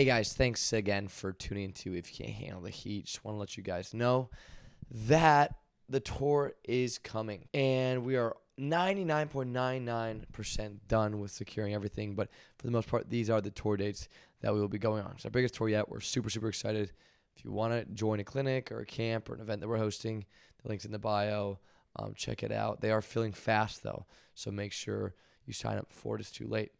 Hey guys, thanks again for tuning into If You Can't Handle the Heat. Just want to let you guys know that the tour is coming and we are 99.99% done with securing everything. But for the most part, these are the tour dates that we will be going on. It's our biggest tour yet. We're super, super excited. If you want to join a clinic or a camp or an event that we're hosting, the link's in the bio. Um, check it out. They are filling fast though, so make sure you sign up before it is too late.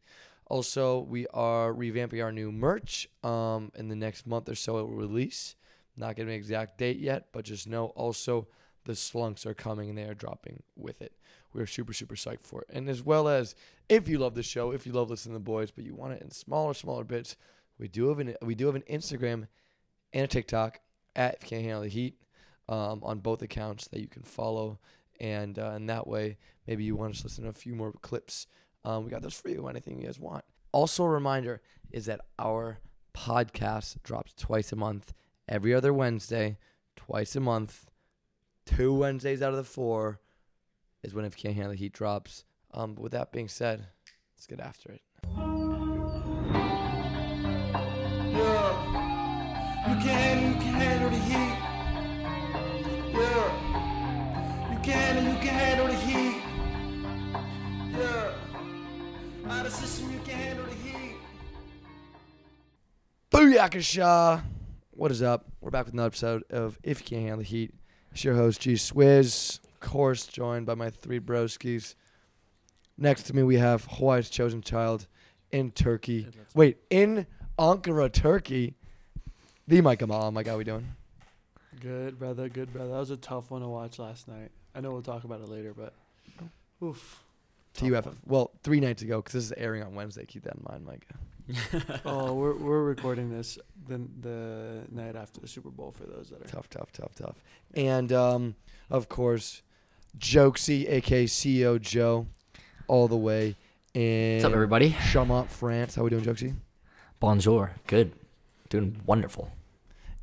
Also, we are revamping our new merch. Um, in the next month or so, it will release. Not giving an exact date yet, but just know also the slunks are coming and they are dropping with it. We're super, super psyched for it. And as well as if you love the show, if you love listening to the boys, but you want it in smaller, smaller bits, we do have an we do have an Instagram and a TikTok at if you can't handle the heat um, on both accounts that you can follow. And uh, and that way, maybe you want to listen to a few more clips. Um, we got those for you. Anything you guys want. Also, a reminder is that our podcast drops twice a month, every other Wednesday, twice a month. Two Wednesdays out of the four is when if can't handle the heat drops. Um, but with that being said, let's get after it. Out system, you can handle the heat. Booyakasha! What is up? We're back with another episode of If You Can't Handle the Heat. It's your host, G Swizz. Of course, joined by my three broskies. Next to me, we have Hawaii's chosen child in Turkey. Wait, in Ankara, Turkey. The Micah Ma'a. Mike, how we doing? Good, brother. Good, brother. That was a tough one to watch last night. I know we'll talk about it later, but oof. TUF. Well, three nights ago, because this is airing on Wednesday. Keep that in mind, Mike. oh, we're we're recording this the the night after the Super Bowl for those that are. Tough, tough, tough, tough. And um, of course, Jokesy, aka CEO Joe, all the way in What's up, everybody? Chaumont, France. How are we doing, Jokesy? Bonjour. Good. Doing wonderful.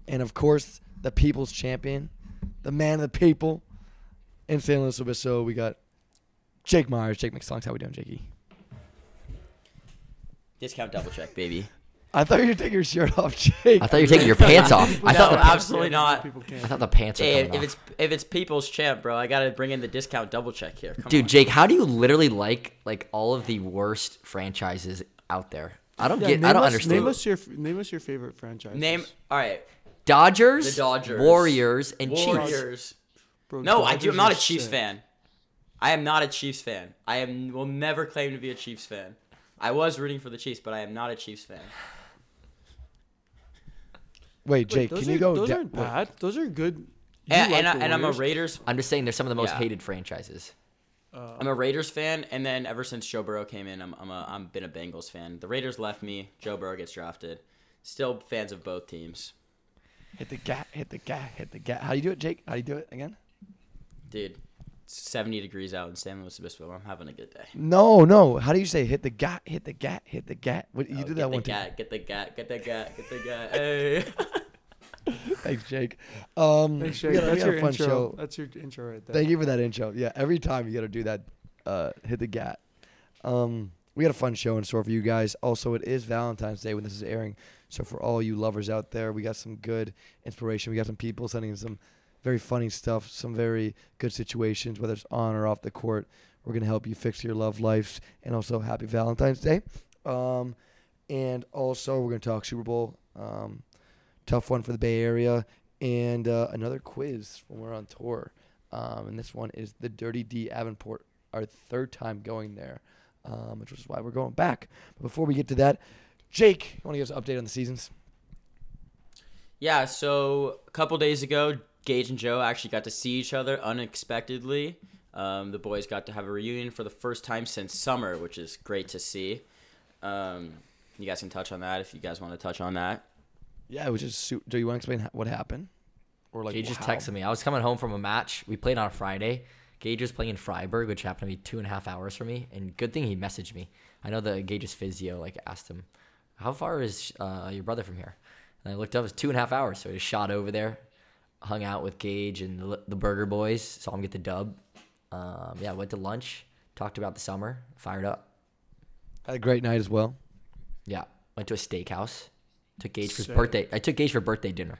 And of course, the people's champion, the man of the people, in San Luis Obispo, we got Jake Myers, Jake McStonks. How we doing, Jakey? Discount double check, baby. I thought you were taking your shirt off, Jake. I thought you were taking your pants off. I No, thought the I- absolutely not. Can't. I thought the pants were Hey, coming if off. it's if it's people's champ, bro, I gotta bring in the discount double check here. Come Dude, on. Jake, how do you literally like like all of the worst franchises out there? I don't Yeah, get. I don't us, understand. Name us your name us your favorite franchise. name. All right, Dodgers, The Dodgers. Warriors, and Chiefs. Bro, No, I do. I'm not a Chiefs sick. fan. I am not a Chiefs fan. I am will never claim to be a Chiefs fan. I was rooting for the Chiefs, but I am not a Chiefs fan. Wait, Wait, Jake, those can you go? Those da- aren't wait. bad. Those are good. And, like and, I, and I'm a Warriors? Raiders. I'm just saying, they're some of the most Yeah. hated franchises. Uh, I'm a Raiders fan, and then ever since Joe Burrow came in, I'm I'm a I'm been a Bengals fan. The Raiders left me. Joe Burrow gets drafted. Still fans of both teams, Hit the gat, hit the gat, hit the gat. How do you do it, Jake? How do you do it again? dude. It's 70 degrees out in San Luis Obispo. I'm having a good day. No, no. How do you say hit the gat, hit the gat, hit the gat? What, you Oh, did that one time. gat, Get the gat, get the gat, get the gat. Hey. Thanks, Jake. Um, Thanks, we Jake. got, we That's got your fun intro. show. That's your intro right there. Thank you for that intro. Yeah, every time you got to do that, uh, hit the gat. Um, we got a fun show in store for you guys. Also, it is Valentine's Day when this is airing. So for all you lovers out there, we got some good inspiration. We got some people sending some very funny stuff, some very good situations, whether it's on or off the court. We're gonna help you fix your love lives, and also happy Valentine's Day. Um, and also we're gonna talk Super Bowl. Um, tough one for the Bay Area, and uh, another quiz when we're on tour. Um, and this one is the Dirty D Avonport, our third time going there, um, which is why we're going back. But before we get to that, Jake, you want to give us an update on the seasons? Yeah, so a couple days ago, Gage and Joe actually got to see each other unexpectedly. Um, the boys got to have a reunion for the first time since summer, which is great to see. Um, you guys can touch on that if you guys want to touch on that. Yeah, it was just. Su- do you want to explain what happened? Or like Gage just how? texted me. I was coming home from a match. We played on a Friday. Gage was playing in Freiburg, which happened to be two and a half hours for me. And good thing he messaged me. I know the Gage's physio like asked him, "How far is uh, your brother from here?" And I looked up. It's two and a half hours. So he shot over there, hung out with Gage and the, the Burger Boys. Saw him get the dub. Um, yeah, went to lunch. Talked about the summer. Fired up. Had a great night as well. Yeah, went to a steakhouse. Took Gage for his Sick. birthday. I took Gage for birthday dinner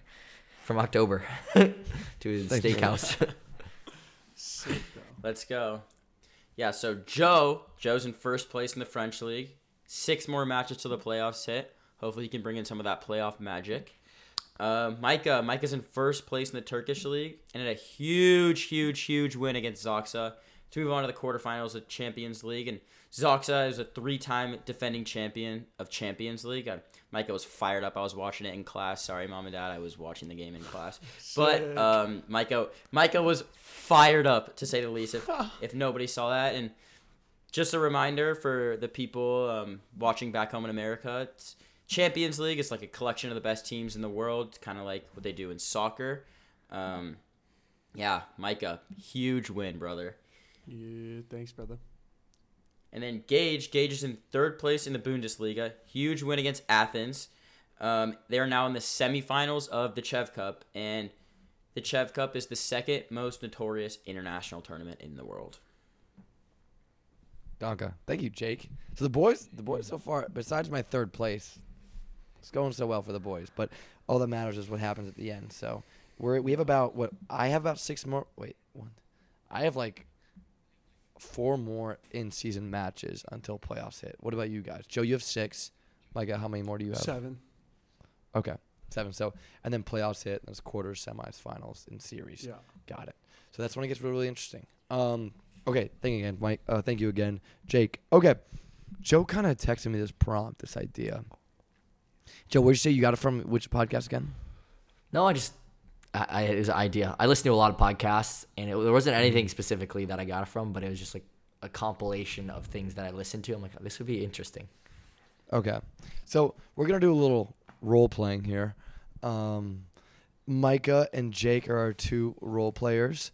from October to his Thanks, steakhouse. Sick, though. Let's go. Yeah, so Joe, Joe's in first place in the French league. Six more matches till the playoffs hit. Hopefully, he can bring in some of that playoff magic. Uh, Micah, Micah's in first place in the Turkish league and had a huge, huge, huge win against ZAKSA to move on to the quarterfinals of Champions League. And ZAKSA is a three-time defending champion of Champions League. Uh, Micah was fired up. I was watching it in class. Sorry, mom and dad. I was watching the game in class. But um, Micah, Micah was fired up to say the least. If if nobody saw that, and just a reminder for the people um, watching back home in America, it's Champions League is like a collection of the best teams in the world, kind of like what they do in soccer. Um, yeah, Micah, huge win, brother. Yeah, thanks, brother. And then Gage, Gage is in third place in the Bundesliga. Huge win against Athens. Um, they are now in the semifinals of the CEV Cup, and the CEV Cup is the second most notorious international tournament in the world. Donka. Thank you, Jake. So the boys, the boys so far, besides my third place, it's going so well for the boys. But all that matters is what happens at the end. So we're we have about what I have about six more. Wait, one. I have like four more in season matches until playoffs hit. What about you guys? Joe, you have six. Micah, how many more do you have? Seven. Okay, seven. So and then playoffs hit. There's quarters, semis, finals, and series. Yeah. Got it. So that's when it gets really, really interesting. Um, okay, thank you again, Mike. Uh, thank you again, Jake. Okay, Joe kind of texted me this prompt, this idea. Joe, where'd you say you got it from? Which podcast again? no, I just, I, I it was an idea. I listen to a lot of podcasts, and it, there wasn't Mm-hmm. anything specifically that I got it from, but it was just like a compilation of things that I listened to. I'm like, this would be interesting. Okay, so we're gonna do a little role playing here. Um, Micah and Jake are our two role players.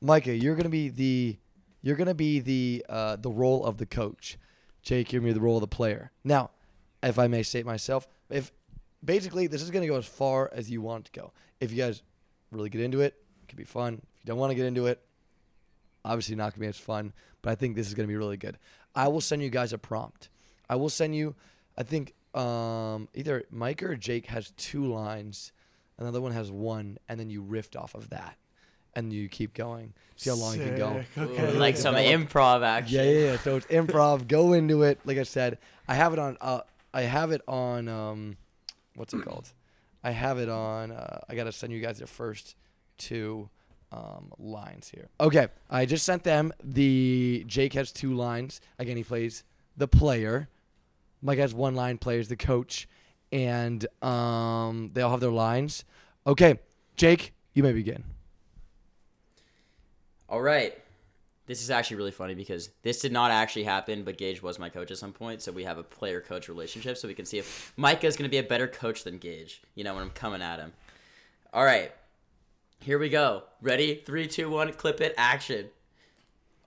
Micah, you're gonna be the, you're gonna be the uh, the role of the coach. Jake, you're gonna be the role of the player. Now, if I may state myself, if basically this is gonna go as far as you want to go. If you guys really get into it, it could be fun. If you don't want to get into it, obviously not gonna be as fun. But I think this is gonna be really good. I will send you guys a prompt. I will send you. I think um, either Mike or Jake has two lines, another one has one, and then you riff off of that, and you keep going. See how long you can go. Sick. Okay. like some improv action. Yeah, yeah, yeah. So it's improv. Go into it. Like I said, I have it on. Uh, I have it on. Um, what's it called? I have it on. Uh, I gotta send you guys the first two um, lines here. Okay, I just sent them. The Jake has two lines. Again, he plays the player. Mike has one line. Players the coach, and um, they all have their lines. Okay, Jake, you may begin. All right. This is actually really funny because this did not actually happen, but Gage was my coach at some point, so we have a player coach relationship, so we can see if Micah is going to be a better coach than Gage, you know, when I'm coming at him. All right. Here we go. Ready? Three, two, one, clip it, action.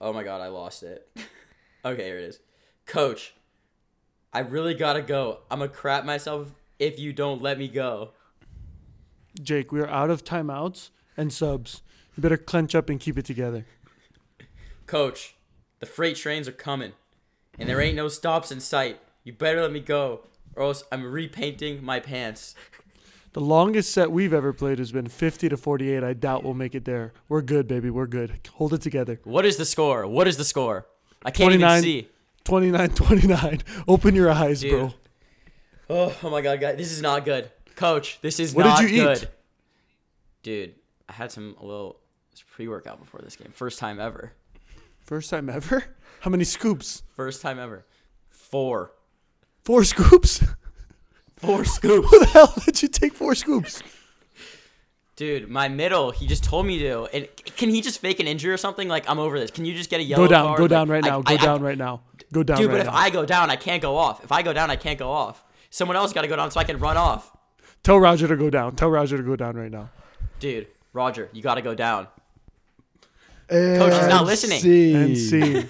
Oh my god, I lost it. okay, here it is. Coach, I really gotta go. I'm gonna crap myself if you don't let me go. Jake, we are out of timeouts and subs. You better clench up and keep it together. Coach, the freight trains are coming, and there ain't no stops in sight. You better let me go, or else I'm repainting my pants. The longest set we've ever played has been 50 to 48. I doubt we'll make it there. We're good, baby. We're good. Hold it together. What is the score? What is the score? I can't 29. even see. 29 29. Open your eyes, Dude. bro. Oh, oh my god, guys, this is not good. Coach, this is What did not you eat? good. Dude, I had some a little pre-workout before this game. First time ever. First time ever? How many scoops? First time ever. Four. Four scoops? Four scoops. Who the hell let you take four scoops? Dude, my middle, he just told me to. And can he just fake an injury or something? Like, I'm over this. Can you just get a yellow Go down. card? Go down right I- now. Go I- I- down right now. Go down Dude, right but if. I go down, I can't go off. If I go down, I can't go off. Someone else got to go down so I can run off. Tell Roger to go down. Tell Roger to go down right now. Dude, Roger, you got to go down. Coach is not And listening. see. And see.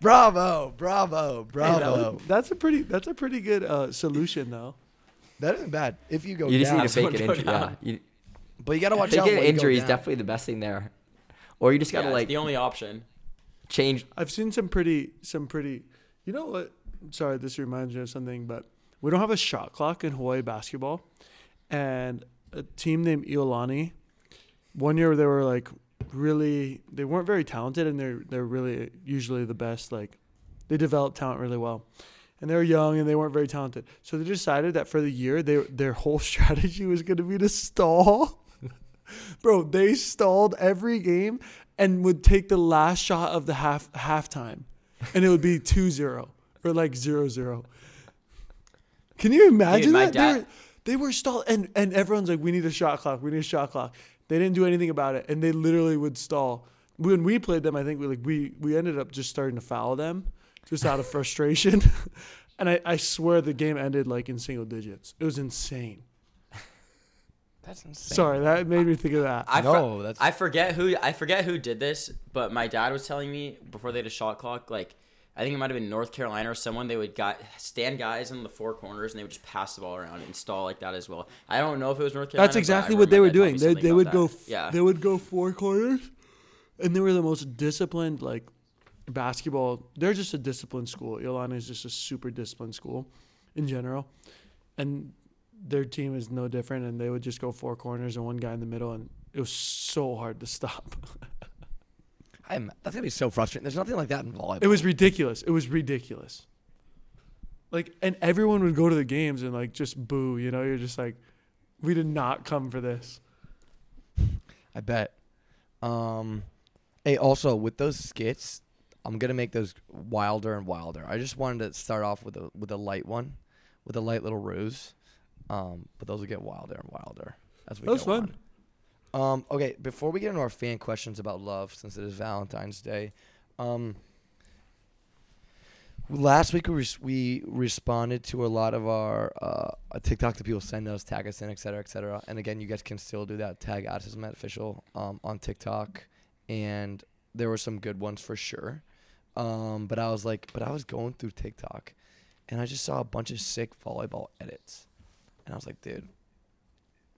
Bravo, bravo, bravo. that's a pretty that's a pretty good uh, solution though. That isn't bad. If you go You just down, need to fake an injury. Yeah. You, but you gotta watch out. faking when an injury is definitely the best thing there. Or you just gotta Yeah, it's like the only option. change. I've seen some pretty some pretty you know what sorry, this reminds me of something, but we don't have a shot clock in Hawaii basketball, and a team named Iolani, one year they were like really they weren't very talented and they're they're really usually the best like they develop talent really well. And they were young and they weren't very talented. So they decided that for the year they, their whole strategy was going to be to stall. Bro they stalled every game and would take the last shot of the half halftime. And it would be 2-0 or like 0-0 can you imagine my that? They dad- were, they were stalled and, and everyone's like we need a shot clock. We need a shot clock they didn't do anything about it, and they literally would stall. When we played them, I think we like we we ended up just starting to foul them, just out of frustration. and I, I swear the game ended like in single digits. It was insane. That's insane. Sorry, that made me think of that. I No, for- that's- I forget who I forget who did this, but my dad was telling me before they had a shot clock, like I think it might have been North Carolina or someone. They would got stand guys in the four corners and they would just pass the ball around and stall like that as well. I don't know if it was North Carolina. That's exactly what they were doing. They they would that. go yeah. they would go four corners, and they were the most disciplined like basketball. They're just a disciplined school. Iolani is just a super disciplined school in general, and their team is no different. And they would just go four corners and one guy in the middle, and it was so hard to stop. I'm, that's gonna be so frustrating. There's nothing like that in volleyball. It was ridiculous. It was ridiculous. Like, and everyone would go to the games and like just boo. You know, you're just like, we did not come for this. I bet. Um, hey, also with those skits, I'm gonna make those wilder and wilder. I just wanted to start off with a with a light one, with a light little ruse. Um, but those will get wilder and wilder as we That was go fun. on. Um, okay, before we get into our fan questions about love, since it is Valentine's Day, um, last week we, res- we responded to a lot of our uh, TikTok that people send us, tag us in, et cetera, et cetera. And again, you guys can still do that. Tag Out of System Official um, on TikTok, and there were some good ones for sure. Um, but I was like, but I was going through TikTok, and I just saw a bunch of sick volleyball edits, and I was like, dude,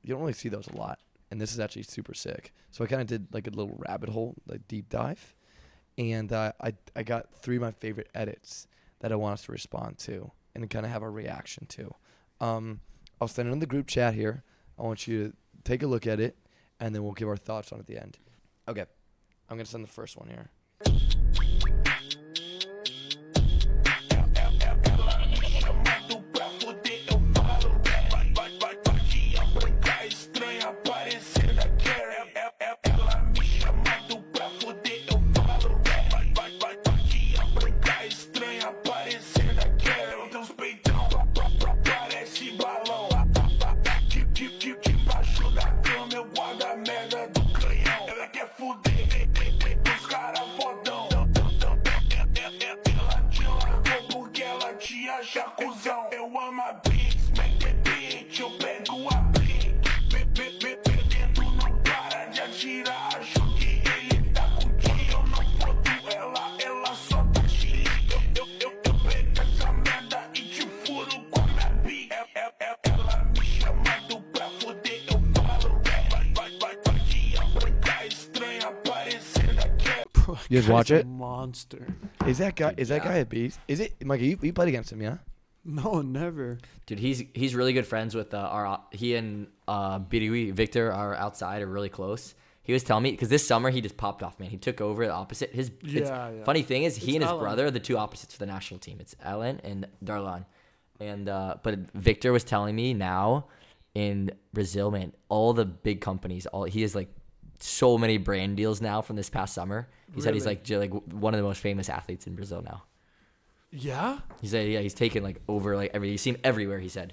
you don't really see those a lot, and this is actually super sick. So I kind of did like a little rabbit hole, like deep dive, and uh, I I got three of my favorite edits that I want us to respond to and kind of have a reaction to. Um, I'll send it in the group chat here. I want you to take a look at it, and then we'll give our thoughts on it at the end. Okay, I'm gonna send the first one here. You guys guy's watch a it? Monster. Is that guy? Dude, Is that yeah. guy a beast? Is it, Mike? You, you played against him, yeah? No, never. Dude, he's he's really good friends with uh, our he and uh Bidui Victor are outside are really close. He was telling me because this summer he just popped off, man. He took over the opposite. His it's- Yeah, yeah. funny thing is he It's and his Alan. brother are the two opposites for the national team. It's Alan and Darlan. And uh but Victor was telling me now in Brazil, man, all the big companies, all he is like so many brand deals now from this past summer. He said he's like like one of the most famous athletes in Brazil now. Yeah. He said yeah, he's taken like over like every. You see him everywhere. He said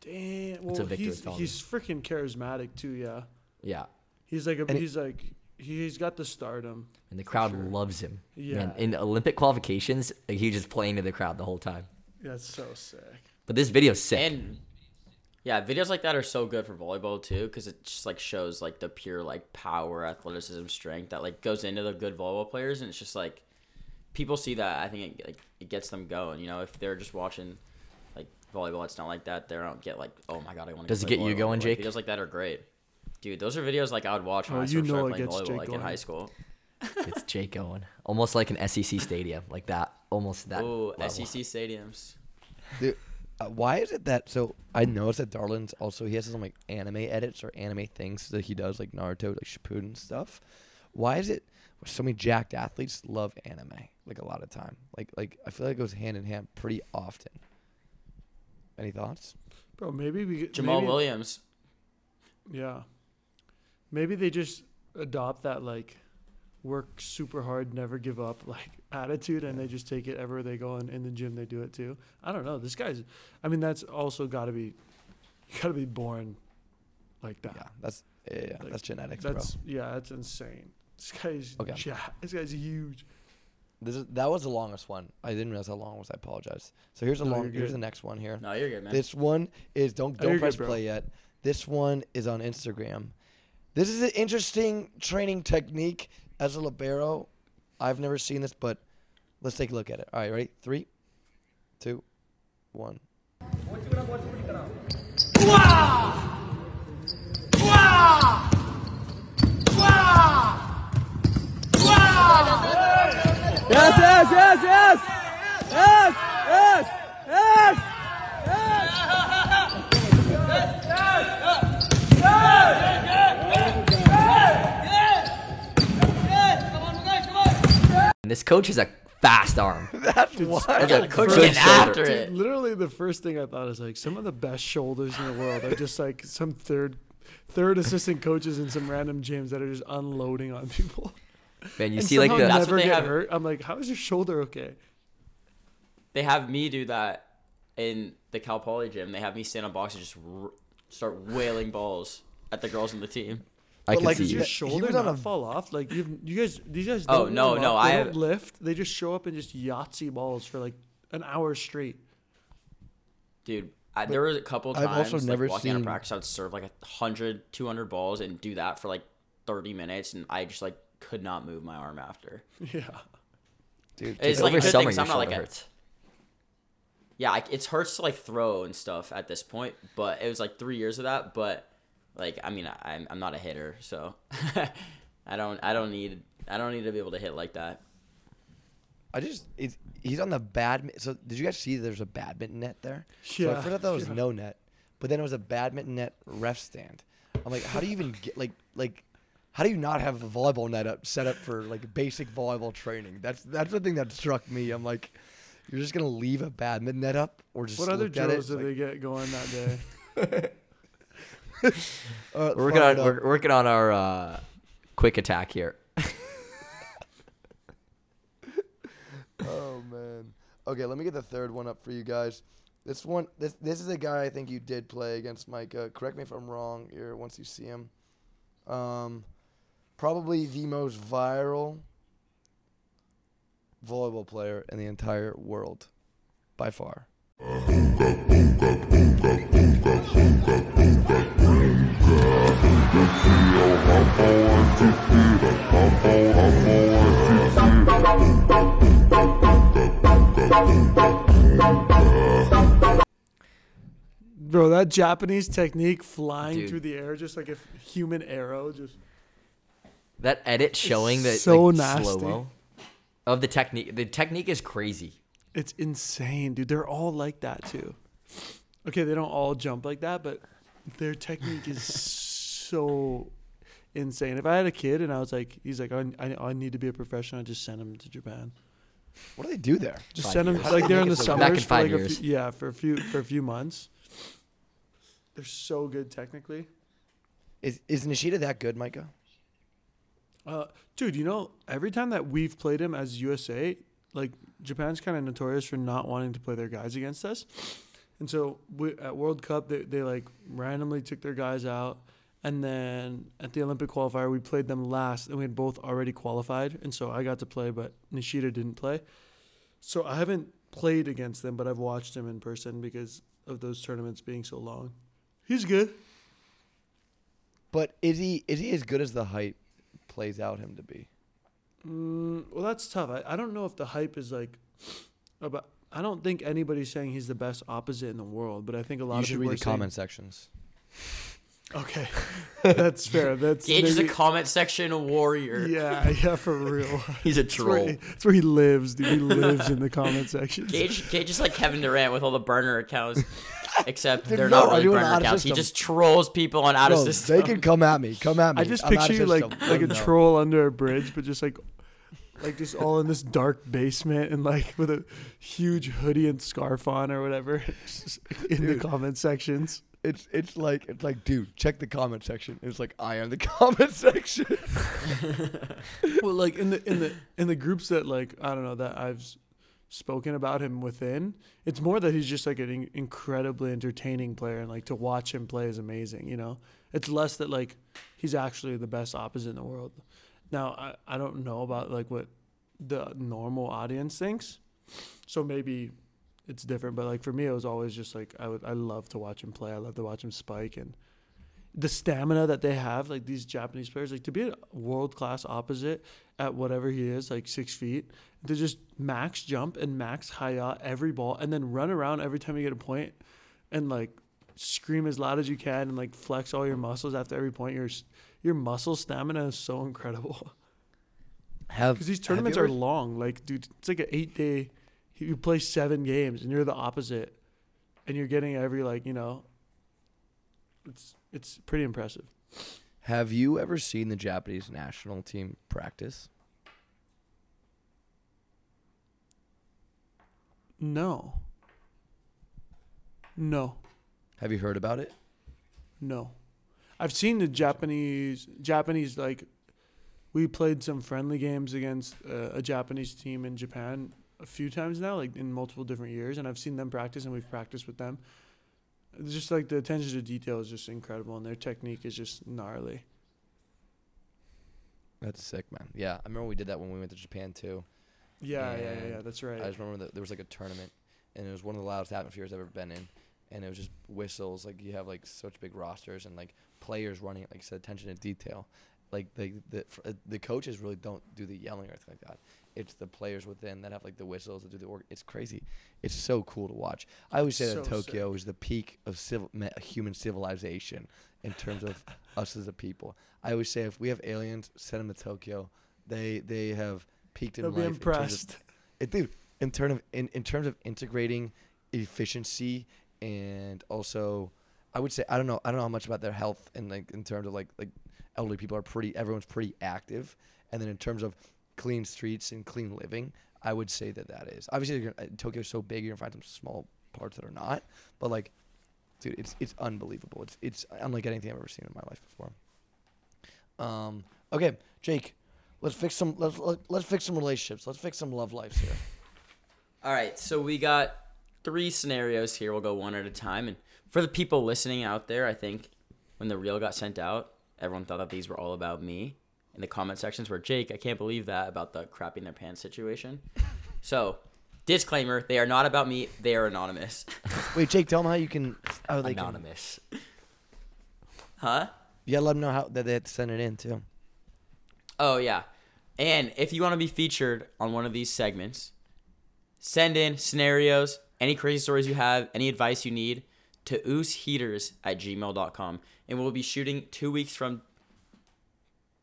Damn. That's Well, what Victor he's he's freaking charismatic too. Yeah. yeah. He's like a, And it- he's like he's got the stardom. and the crowd loves him. Yeah. Man, in Olympic qualifications, like, he was just playing to the crowd the whole time. That's so sick. But this video's sick. And yeah, videos like that are so good for volleyball too, because it just like shows like the pure like power, athleticism, strength that like goes into the good volleyball players, and it's just like people see that. I think it like it gets them going. You know, if they're just watching like volleyball, it's not like that. They don't get like, oh my god, I want to. Does it get you going, Jake? Videos like that are great, dude. Those are videos like I would watch when Oh, I first started playing volleyball, Jake like in high school. it's Jake Owen, almost like an SEC stadium, like that, almost that. Oh, level. SEC stadiums. Uh, why is it that so? I noticed that Darlan's also he has some like anime edits or anime things that he does like Naruto, like Shippuden stuff. Why is it so many jacked athletes love anime like a lot of time? Like like I feel like it goes hand in hand pretty often. Any thoughts? Bro, maybe we get Jamal maybe, Williams. Yeah. Maybe they just adopt that like work super hard, never give up like attitude and they just take it everywhere they go and in the gym they do it too. I don't know. This guy's I mean that's also got to be got to be born like that. Yeah, that's yeah, yeah, Like, that's genetics, That's yeah, that's insane. This guy's Okay. yeah, this guy's huge. This is that was the longest one. I didn't realize how long it was. I apologize. So here's a No, long. you're Here's good. the next one here. No, you're good, man. This one is don't Oh, don't good, press bro. play yet. This one is on Instagram. This is an interesting training technique as a libero. I've never seen this, but let's take a look at it. All right, ready? Three, two, one. And this coach is a fast arm. That's what. That's a Coach getting after it. Dude, literally the first thing I thought is like some of the best shoulders in the world are just like some third third assistant coaches in some random gyms that are just unloading on people. Man, you and see like somehow the That's never what they get have- hurt. I'm like, how is your shoulder okay? They have me do that in the Cal Poly gym. They have me stand on box and just r- start wailing balls at the girls on the team. I But, can like, see Does you- your he shoulder was on not a- fall off? Like you, you guys, these guys. Oh, Don't no, no, up. They I don't have- lift. They just show up and just Yahtzee balls for like an hour straight. Dude, I, there was a couple I've times also like, never walking out of practice, I'd serve like a 100, 200 balls and do that for like 30 minutes, and I just like could not move my arm after. Yeah. Dude, It's take like a- a over good summer thing 'cause I'm not like shoulder a- hurts. Yeah, I, it hurts to like throw and stuff at this point, but it was like three years of that. But like, I mean, I, I'm I'm not a hitter, so I don't I don't need I don't need to be able to hit like that. I just it's, he's on the badminton. So did you guys see there's a badminton net there? So I Yeah, first I thought it was yeah. no net, but then it was a badminton net ref stand. I'm like, how do you even get like like how do you not have a volleyball net up set up for like basic volleyball training? That's that's the thing that struck me. I'm like, you're just gonna leave a badminton net up or just What other look drills did It's they get going that day? like, uh, We're working on it we're working on our uh, quick attack here. Oh man. Okay, let me get the third one up for you guys. This one, this this is a guy I think you did play against, Micah. Correct me if I'm wrong here. Once you see him, um, probably the most viral volleyball player in the entire world, by far. Bro, that Japanese technique flying Dude. through the air just like a human arrow just That edit showing that so like, nasty. slow-mo of the technique. The technique is crazy. It's insane, dude. They're all like that too. Okay, they don't all jump like that, but their technique is so insane. If I had a kid and I was like, he's like, I, I, I need to be a professional, I'd just send him to Japan. What do they do there? Just Five send him years. like they're in the Back in summers for like a years. few, yeah for a few for a few months. They're so good technically. Is is Nishida that good, Micah? Uh, dude, you know, every time that we've played him as USA, like Japan's kind of notorious for not wanting to play their guys against us. And so we, at World Cup, they, they like randomly took their guys out. And then at the Olympic qualifier, we played them last, and we had both already qualified. And so I got to play, but Nishida didn't play. So I haven't played against them, but I've watched him in person because of those tournaments being so long. He's good. But is he is he as good as the hype plays out him to be? Mm, well, that's tough. I, I don't know if the hype is like about. I don't think anybody's saying he's the best opposite in the world, but I think a lot of people You of should people read the saying- comment sections. Okay, that's fair. That's Gage is a comment section warrior. Yeah, yeah, for real. He's a That's where, troll. he, that's where he lives, dude. He lives in the comment section. Gage, Gage is like Kevin Durant with all the burner accounts, except Dude, they're no, not really burner out of accounts. He just trolls people on out of Bro, system. they can come at me. Come at me. I just I'm picture you like like oh, a troll under a bridge, but just like like just all in this dark basement and like with a huge hoodie and scarf on or whatever just in the comment sections. It's it's like it's like, dude, check the comment section. It's like I am the comment section. well, like in the in the in the groups that like I don't know that I've spoken about him within, it's more that he's just like an in- incredibly entertaining player, and like to watch him play is amazing. You know, it's less that like he's actually the best opposite in the world. Now I I don't know about like what the normal audience thinks, so maybe it's different. But like for me, it was always just like I would I love to watch him play. I love to watch him spike and the stamina that they have, like these Japanese players, like to be a world class opposite at whatever he is, like six feet, to just max jump and max high out every ball and then run around every time you get a point and like scream as loud as you can and like flex all your muscles after every point. Your s- your muscle stamina is so incredible Have because these tournaments ever- are long. Like, dude, it's like an eight day. You play seven games and you're the opposite, and you're getting every like you know. It's it's pretty impressive. Have you ever seen the Japanese national team practice? No. No. Have you heard about it? No. I've seen the Japanese Japanese like we played some friendly games against uh, a Japanese team in Japan a few times now like in multiple different years and I've seen them practice and we've practiced with them. It's just like the attention to detail is just incredible and their technique is just gnarly. That's sick, man. Yeah, I remember we did that when we went to Japan too. Yeah, yeah, yeah, yeah, that's right. I just remember that there was like a tournament, and it was one of the loudest atmospheres I've ever been in, and it was just whistles. Like you have like such big rosters and like players running, like I said, attention to detail. Like the the uh, the coaches really don't do the yelling or anything like that. It's the players within that have like the whistles that do the work. It's crazy. It's so cool to watch. I always say that So Tokyo is the peak of civil human civilization in terms of us as a people. I always say if we have aliens, send them to Tokyo. They they have peaked in They'll life. be in terms of- impressed. it, dude, in terms of in, in terms of integrating efficiency and also, I would say I don't know I don't know how much about their health and like in terms of like like elderly people are pretty everyone's pretty active, and then in terms of clean streets and clean living, I would say that that is obviously uh, Tokyo's so big you're gonna find some small parts that are not, but like, dude, it's it's unbelievable. It's it's unlike anything I've ever seen in my life before. Um. Okay, Jake, let's fix some let's let, let's fix some relationships. Let's fix some love lives here. All right, so we got three scenarios here. We'll go one at a time. And for the people listening out there, I think when the reel got sent out, everyone thought that these were all about me. In the comment sections, where Jake, I can't believe that about the crapping in their pants situation. So, disclaimer: they are not about me. They are anonymous. Wait, Jake, tell them how you can. How they can. Anonymous. huh? Yeah, let them know how that they had to send it in too. Oh yeah. And if you want to be featured on one of these segments, send in scenarios, any crazy stories you have, any advice you need to oosheaters at gmail.com. And we'll be shooting two weeks from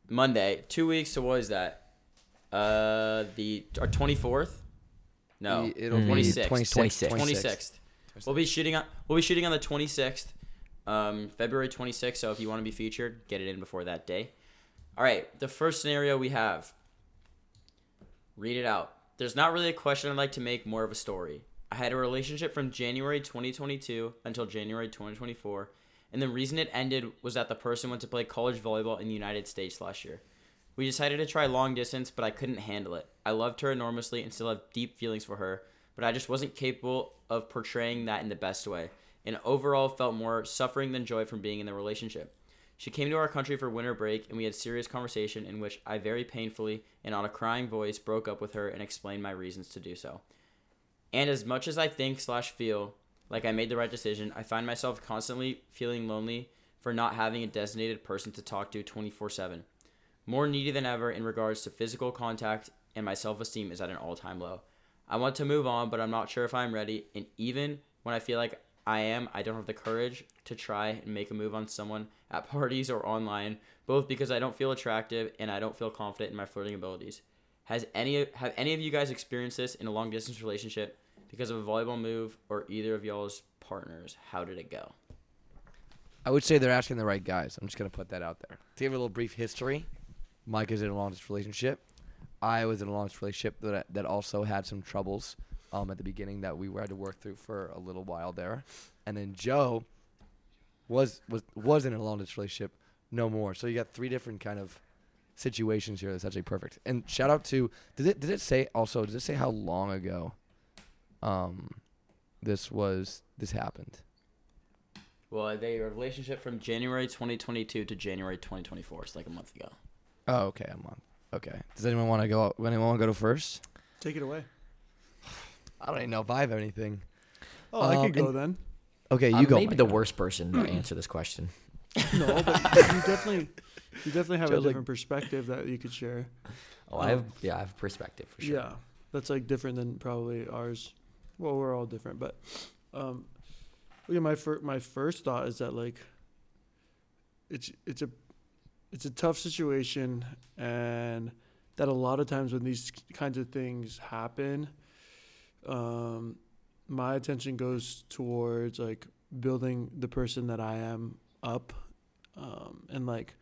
Monday. Two weeks, so what is that? Uh the our twenty fourth? No. The- it'll be 26th. 26th. 26th. We'll be shooting on we'll be shooting on the 26th, um, February 26th. So if you want to be featured, get it in before that day. All right, the first scenario we have. Read it out. There's not really a question I'd like to make, more of a story. I had a relationship from January 2022 until January 2024, and the reason it ended was that the person went to play college volleyball in the United States last year. We decided to try long distance, but I couldn't handle it. I loved her enormously and still have deep feelings for her, but I just wasn't capable of portraying that in the best way, and overall felt more suffering than joy from being in the relationship. She came to our country for winter break, and we had serious conversation in which I very painfully and on a crying voice broke up with her and explained my reasons to do so. And as much as I think slash feel like I made the right decision, I find myself constantly feeling lonely for not having a designated person to talk to 24 7. More needy than ever in regards to physical contact, and my self esteem is at an all time low. I want to move on, but I'm not sure if I'm ready, and even when I feel like I am, I don't have the courage to try and make a move on someone at parties or online, both because I don't feel attractive and I don't feel confident in my flirting abilities. Has any have any of you guys experienced this in a long distance relationship because of a volleyball move or either of y'all's partners? How did it go? I would say they're asking the right guys. I'm just gonna put that out there. To give a little brief history, Mike is in a long distance relationship. I was in a long distance relationship that that also had some troubles um, at the beginning that we had to work through for a little while there, and then Joe was was was in a long distance relationship, no more. So you got three different kind of situations here. That's actually perfect. And shout out to did it did it say also did it say how long ago, um, this was this happened? Well, they a relationship from January 2022 to January 2024, so like a month ago. Oh, okay, a month. Okay. Does anyone want to go? Anyone want to go to first? Take it away. I don't even know if I have anything. Oh, I Um, could go and- then. Okay, you I'm go. maybe Mike. the worst person to answer this question. No, but you definitely, you definitely have a Joe's like- different perspective that you could share. Oh, I have yeah, I have perspective for sure. Yeah, that's like different than probably ours. Well, we're all different, but um, yeah, my fir- my first thought is that like it's it's a it's a tough situation, and that a lot of times when these kinds of things happen, um, my attention goes towards like building the person that I am up, um, and like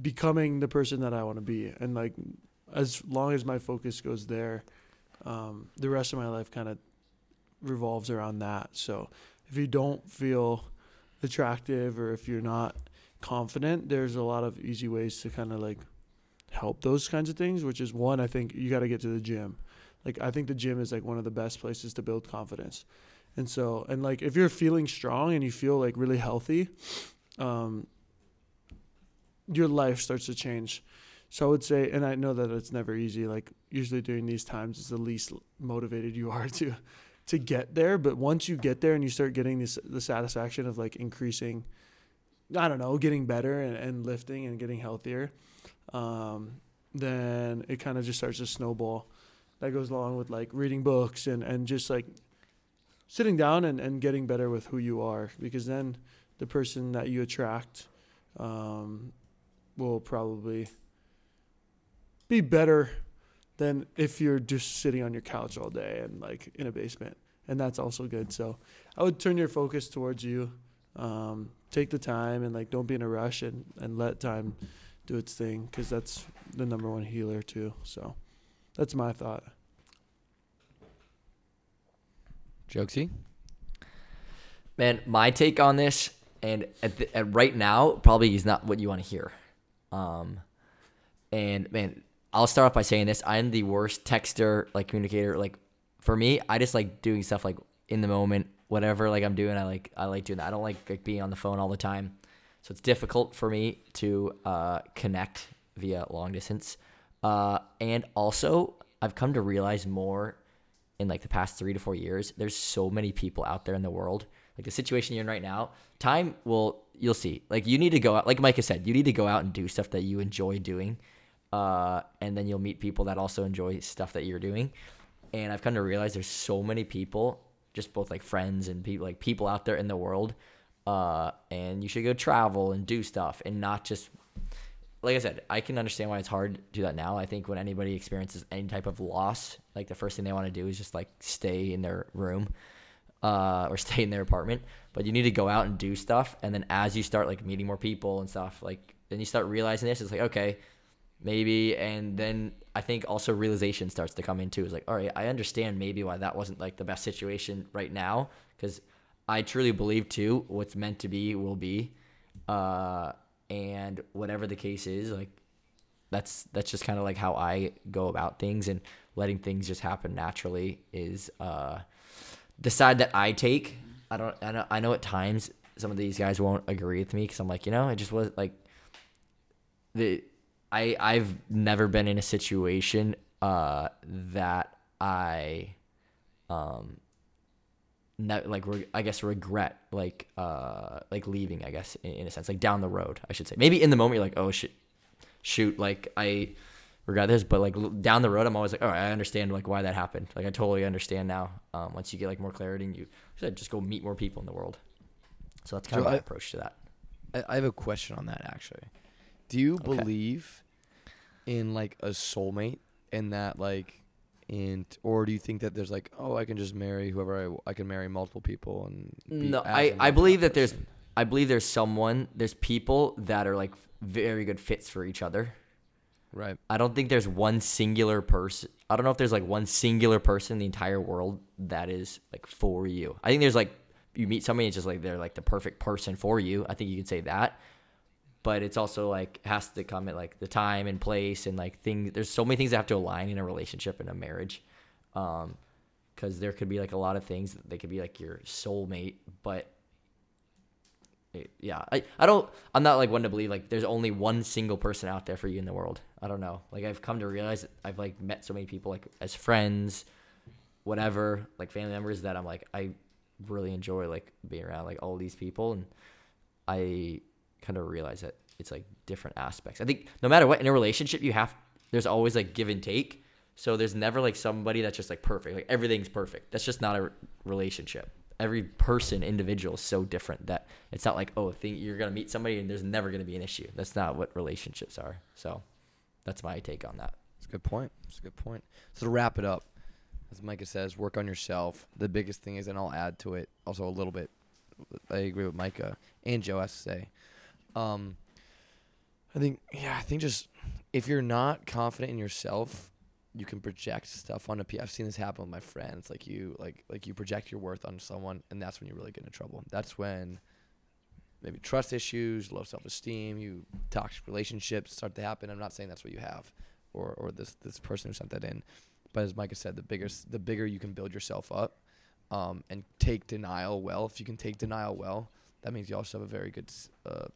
becoming the person that I want to be, and like as long as my focus goes there, um, the rest of my life kind of revolves around that. So if you don't feel attractive or if you're not confident, there's a lot of easy ways to kind of like help those kinds of things, which is one, I think you got to get to the gym. Like, I think the gym is like one of the best places to build confidence. And so, and like if you're feeling strong and you feel like really healthy, um, your life starts to change. So I would say, and I know that it's never easy. Like usually during these times, it's the least motivated you are to to get there. But once you get there and you start getting this the satisfaction of like increasing, I don't know, getting better and, and lifting and getting healthier, um, then it kind of just starts to snowball. That goes along with like reading books and and just like sitting down and, and getting better with who you are because then the person that you attract um, will probably be better than if you're just sitting on your couch all day and like in a basement. And that's also good. So i would turn your focus towards you. Um, take the time and like don't be in a rush and, and let time do its thing because that's the number one healer too. So that's my thought. Jokesy. Man, my take on this, and at, the, at right now, probably is not what you want to hear. Um, and man, I'll start off by saying this: I'm the worst texter, like communicator. Like for me, I just like doing stuff like in the moment, whatever like I'm doing. I like I like doing that. I don't like, like being on the phone all the time, so it's difficult for me to uh, connect via long distance. Uh, and also, I've come to realize more in like the past three to four years, there's so many people out there in the world. Like the situation you're in right now, time will you'll see. Like you need to go out. Like Micah said, you need to go out and do stuff that you enjoy doing, uh, and then you'll meet people that also enjoy stuff that you're doing. And I've come to realize there's so many people, just both like friends and people, like people out there in the world. Uh, and you should go travel and do stuff and not just like I said, I can understand why it's hard to do that now. I think when anybody experiences any type of loss, like the first thing they want to do is just like stay in their room uh, or stay in their apartment. But you need to go out and do stuff. And then as you start like meeting more people and stuff, like then you start realizing this. It's like, okay, maybe. And then I think also realization starts to come in too. It's like, all right, I understand maybe why that wasn't like the best situation right now. Cause I truly believe too, what's meant to be will be. Uh, and whatever the case is like that's that's just kind of like how I go about things and letting things just happen naturally is uh the side that I take. I don't I know, I know at times some of these guys won't agree with me cuz I'm like, you know, it just was like the I I've never been in a situation uh that I um ne- like re- I guess regret like uh like leaving I guess in, in a sense like down the road I should say maybe in the moment you're like oh shit shoot like I regardless. But like down the road, I'm always like, all right, I understand like why that happened. Like I totally understand now. Um, once you get like more clarity and you said just go meet more people in the world. So that's kind So of my I- approach to that. I, have a question on that actually. Do you Okay. believe in like a soulmate and that like and or do you think that there's like oh I can just marry whoever I, I can marry multiple people and be No, I, I believe that there's? I believe there's someone there's people that are like very good fits for each other. Right I don't think there's one singular person. I don't know if there's like one singular person in the entire world that is like for you. I think there's like you meet somebody, it's just like they're like the perfect person for you. I think you can say that. But it's also like has to come at like the time and place and like things. There's so many things that have to align in a relationship and a marriage, um, because there could be like a lot of things. That they could be like your soulmate, but yeah, I, I don't I'm not like one to believe like there's only one single person out there for you in the world. I don't know. Like I've come to realize I've like met so many people like as friends, whatever, like family members that I'm like I really enjoy like being around like all these people and I kind of realize that it's like different aspects. I think no matter what in a relationship you have there's always like give and take. So there's never like somebody that's just like perfect. Like everything's perfect. That's just not a relationship. Every person, individual, is so different that it's not like oh, think you're gonna meet somebody and there's never gonna be an issue. That's not what relationships are. So that's my take on that. It's a good point. It's a good point. So to wrap it up, as Micah says, work on yourself. The biggest thing is, and I'll add to it also a little bit. I agree with Micah and Joe has to say. Um, I think yeah, I think just if you're not confident in yourself, you can project stuff on people. I've seen this happen with my friends. Like you, like like you project your worth on someone, and that's when you really get into trouble. That's when maybe trust issues, low self esteem, you toxic relationships start to happen. I'm not saying that's what you have, or or this this person who sent that in, but as Micah said, the bigger the bigger you can build yourself up, um, and take denial well. If you can take denial well, that means you also have a very good uh,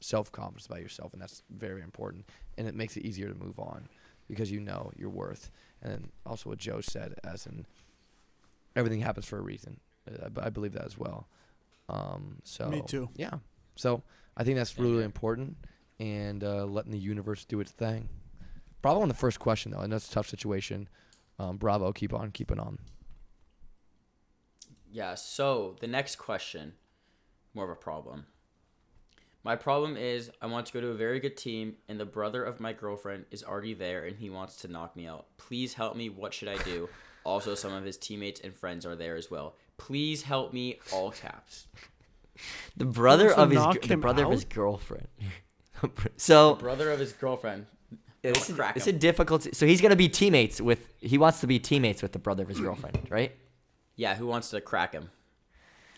self confidence about yourself, and that's very important. And it makes it easier to move on because you know your worth. And also what Joe said, as in everything happens for a reason. Uh, I, b- I believe that as well. Um, so Me too. Yeah. So I think that's really important, and uh, letting the universe do its thing. Bravo on the first question though. I know it's a tough situation. Um, bravo, keep on keeping on. Yeah, so the next question, more of a problem. My problem is I want to go to a very good team and the brother of my girlfriend is already there and he wants to knock me out. Please help me. What should I do? Also, some of his teammates and friends are there as well. Please help me. All caps. The brother of his the him brother of his girlfriend. so Brother of his girlfriend. it's, Don't crack it's a him. difficult. So he's gonna be teammates with. He wants to be teammates with the brother of his girlfriend, right? Yeah, who wants to crack him?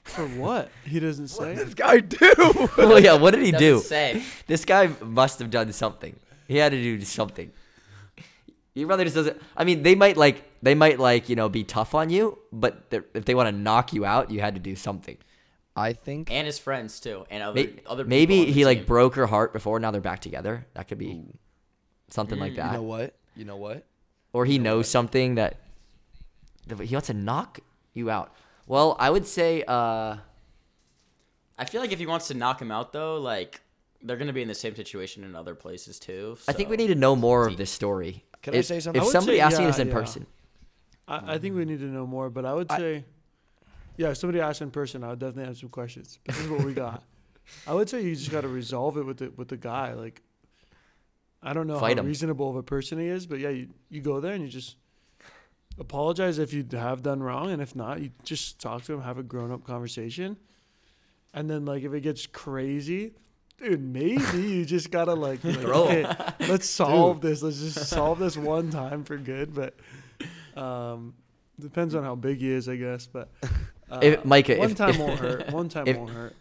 For what? He doesn't say. This guy do? well, yeah. What did he do? Doesn't say. This guy must have done something. He had to do something. Your brother just doesn't. I mean, they might like they might like you know be tough on you, but they're- if they want to knock you out, you had to do something. I think And his friends too, and other May- other. people Maybe on the he like team. broke her heart before. Now they're back together. That could be something like Mm. that. you know what? You know what? or he knows something that that he wants to knock you out. Well, I would say uh I feel like if he wants to knock him out though, like they're gonna be in the same situation in other places too. I think we need to know more of this story. Can I if, say something? If somebody say- asked me yeah, this in yeah. person, I, I think we need to know more, but I would I- say, yeah, if somebody asked in person, I would definitely have some questions. But this is what we got. I would say you just got to resolve it with the with the guy. Like, I don't know Fight how him. reasonable of a person he is, but yeah, you you go there and you just apologize if you have done wrong, and if not, you just talk to him, have a grown up conversation, and then like if it gets crazy. Dude, maybe you just gotta like, like, Throw okay, let's solve this. Let's just solve this one time for good. But um, depends on how big he is, I guess. But uh, If- Micah, one if- time if- won't hurt. One time if- won't hurt.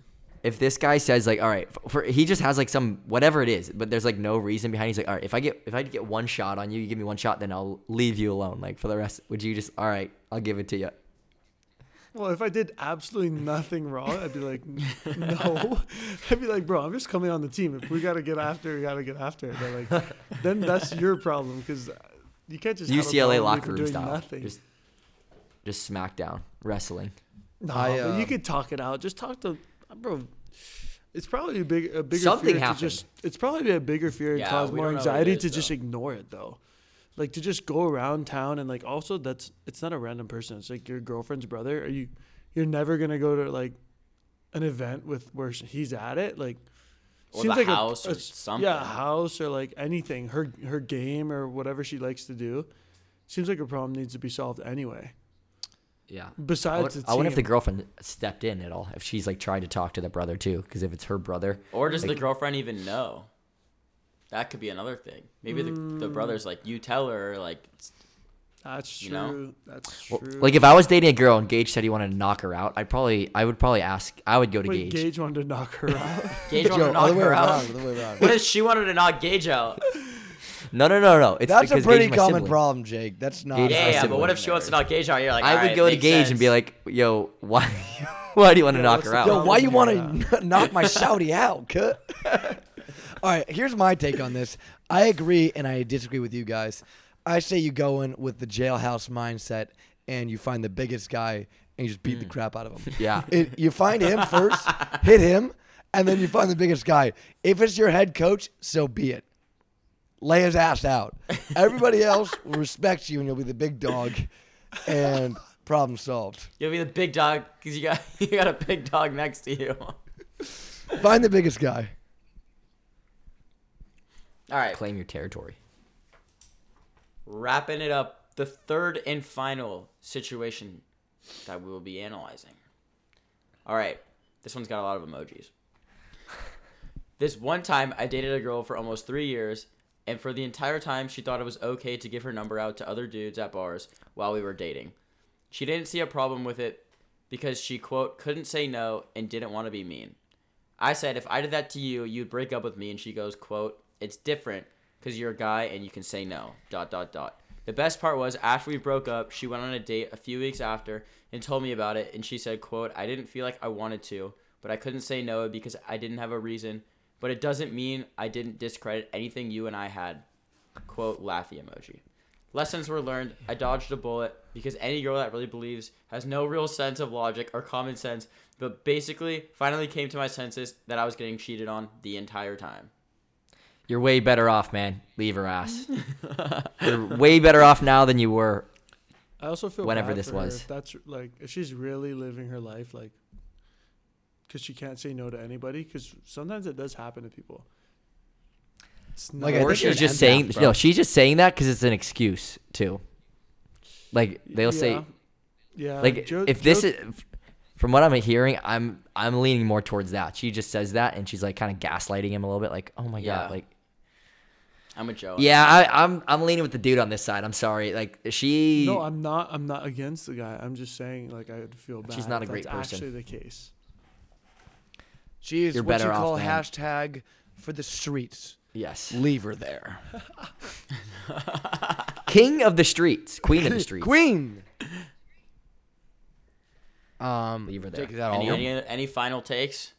If this guy says like, all right, f- for he just has like some whatever it is, but there's like no reason behind. it. He's like, all right, if I get if I get one shot on you, you give me one shot, then I'll leave you alone. Like for the rest, would you just all right? I'll give it to you. Well, if I did absolutely nothing wrong, I'd be like, no. I'd be like, bro, I'm just coming on the team. If we gotta get after, it, we gotta get after it. But like, then that's your problem because you can't just have a UCLA problem locker room doing style, Nothing. just just smackdown wrestling. No, I, but you um, could talk it out. Just talk to, bro. It's probably a big, a bigger Something fear happened. to just. It's probably a bigger fear and Yeah, cause we more don't know what it anxiety is, to just though. ignore it though. like to just go around town and like also that's it's not a random person. It's like your girlfriend's brother. Are you? You're never gonna go to like an event with where he's at it. Like Or seems the like a- house or a- something. Yeah, a house or like anything. Her her game or whatever she likes to do. Seems like a problem needs to be solved anyway. Yeah. I, Besides, would, the I wonder if the girlfriend stepped in at all. If she's like trying to talk to the brother too, because if it's her brother, Or does the girlfriend even know? That could be another thing. Maybe the, the Mm. brother's like, you tell her, like, That's you true. know? That's Well, true. like if I was dating a girl and Gage said he wanted to knock her out, I'd probably I would probably ask. I would go to Wait, Gage. Gage wanted to knock her out. Gage wanted Joe, to knock her around. out. Other way around. What if she wanted to knock Gage out? No, no, no, no. It's That's a because pretty Gage is my common sibling. problem, Jake. That's not. Gage Yeah, yeah, but what if she wants to knock Gage out? You're like, I would "Alright, go to Gage sense." and be like, "Yo, why, why do you want to Yeah, knock her out?" Yo, why you want to knock my shouty out? Cut. All right, here's my take on this. I agree and I disagree with you guys. I say you go in with the jailhouse mindset and you find the biggest guy and you just beat the mm. crap out of him. Yeah. It, you find him first, hit him, and then you find the biggest guy. If it's your head coach, so be it. Lay his ass out. Everybody else will respect you and you'll be the big dog and problem solved. You'll be the big dog because you got you got a big dog next to you. Find the biggest guy. All right, Claim your territory. wrapping it up. The third and final situation that we will be analyzing. All right, this one's got a lot of emojis. This one time, I dated a girl for almost three years, and for the entire time, she thought it was okay to give her number out to other dudes at bars while we were dating. She didn't see a problem with it because she, quote, couldn't say no and didn't want to be mean. I said, if I did that to you, you'd break up with me, and she goes, quote, it's different because you're a guy and you can say no, dot, dot, dot. The best part was after we broke up, she went on a date a few weeks after and told me about it, and she said, quote, I didn't feel like I wanted to, but I couldn't say no because I didn't have a reason, but it doesn't mean I didn't discredit anything you and I had. Quote, laughy emoji. Lessons were learned. I dodged a bullet because any girl that really believes has no real sense of logic or common sense, but basically finally came to my senses that I was getting cheated on the entire time. You're way better off, man. Leave her ass. You're way better off now than you were. I also feel Whenever bad this for her was. If that's like if she's really living her life like because she can't say no to anybody because sometimes it does happen to people. It's Like, not- I Or think she's just saying, bro. no, she's just saying that because it's an excuse too. Like they'll say, Yeah. yeah, like Joe- if this is, from what I'm hearing, I'm I'm leaning more towards that. She just says that and she's like kind of gaslighting him a little bit, like, oh my Yeah. god, like, I'm a Joe. yeah, I, I'm I'm leaning with the dude on this side. I'm sorry, like she. no, I'm not. I'm not against the guy. I'm just saying like I would feel bad. She's not a if great that's person. Actually, the case. She is You're what better you off, call man. hashtag for the streets. yes, Leave her there. king of the streets, queen of the streets. Queen. Um, Leave her there. Jake, is that all? Any, any any final takes?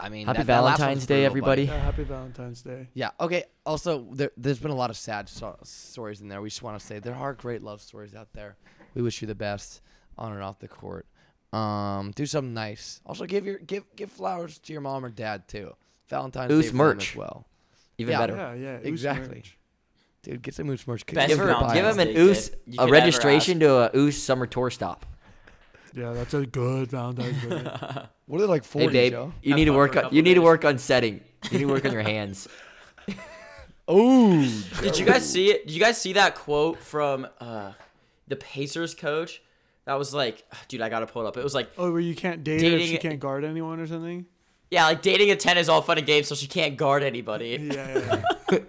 I mean, Happy that- that last Valentine's one's Day, brutal, everybody. but- Yeah, happy Valentine's Day. Yeah. Okay. Also, there, there's been a lot of sad so- stories in there. We just want to say there are great love stories out there. We wish you the best on and off the court. Um, do something nice. Also, give your give give flowers to your mom or dad too. Valentine's Ooze Day for them merch. as well. Even Yeah. better. Yeah, yeah, it was Exactly. merch. Dude, get some moose merch. Best Give, her, Valentine's give him an Day Oos, gift you a ever registration to a Oos summer tour stop. Yeah, that's a good Valentine's Day. What are they like forty, Hey babe, Joe? you Have need to fun work a on couple you need to days. work on setting. You need to work on your hands. Ooh. Did you guys see it? Did you guys see that quote from uh, the Pacers coach? That was like, dude, I gotta pull it up. It was like, oh, where you can't date her if she can't guard anyone or something. yeah, like dating a ten is all fun and games, so she can't guard anybody. Yeah, yeah, yeah.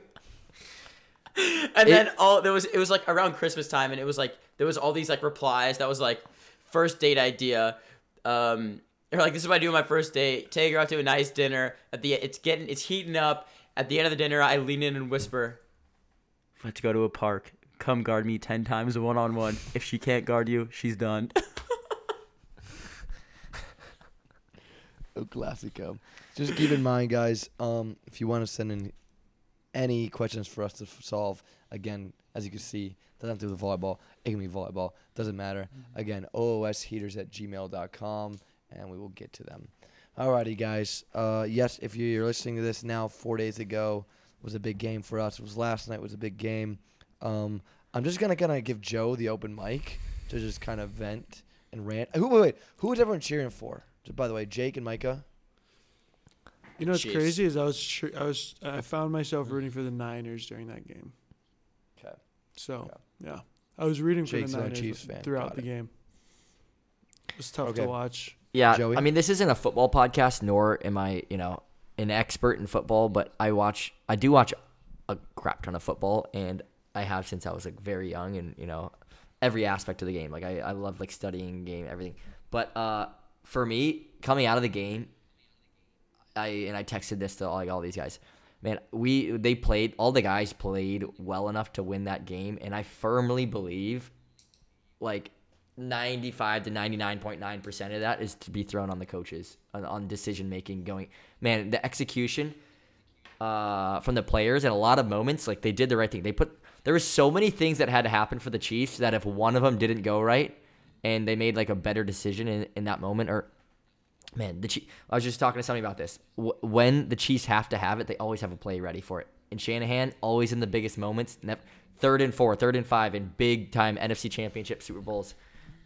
And It- then all there was, it was like around Christmas time, and it was like there was all these like replies that was like, first date idea. Um, they're like, this is what I do on my first date. Take her out to a nice dinner. At the it's getting it's heating up. At the end of the dinner, I lean in and whisper, "Let's go to a park. Come guard me ten times one on one. If she can't guard you, she's done." Oh, classico. Just keep in mind, guys. Um, if you want to send in any questions for us to f- solve, again, as you can see, doesn't have to do with volleyball. It can be volleyball. Doesn't matter. Again, oosheaters at gmail.com, and we will get to them. Alrighty, guys. Uh, yes, if you're listening to this now, four days ago was a big game for us. It was last night was a big game. Um, I'm just gonna gonna give Joe the open mic to just kind of vent and rant. Who wait, wait who was everyone cheering for? Just by the way, Jake and Micah. You know what's Chiefs. crazy is I was tr- I was I found myself rooting for the Niners during that game. Okay. So Okay. yeah, I was rooting for Jake's the Niners Chiefs fan. throughout Got the it. game. It was tough Okay. to watch. Yeah, Joey? I mean, this isn't a football podcast, nor am I, you know, an expert in football. But I watch, I do watch a crap ton of football, and I have since I was like very young, and you know, every aspect of the game. Like I, I love like studying game, everything. But uh, for me, coming out of the game, I and I texted this to like all these guys. Man, we they played all the guys played well enough to win that game, and I firmly believe like 95 to 99.9% of that is to be thrown on the coaches on, on decision making going man the execution uh, from the players at a lot of moments like they did the right thing they put there were so many things that had to happen for the chiefs that if one of them didn't go right and they made like a better decision in, in that moment or man the Chief, i was just talking to somebody about this when the chiefs have to have it they always have a play ready for it and shanahan always in the biggest moments never, third and four third and five in big time nfc championship super bowls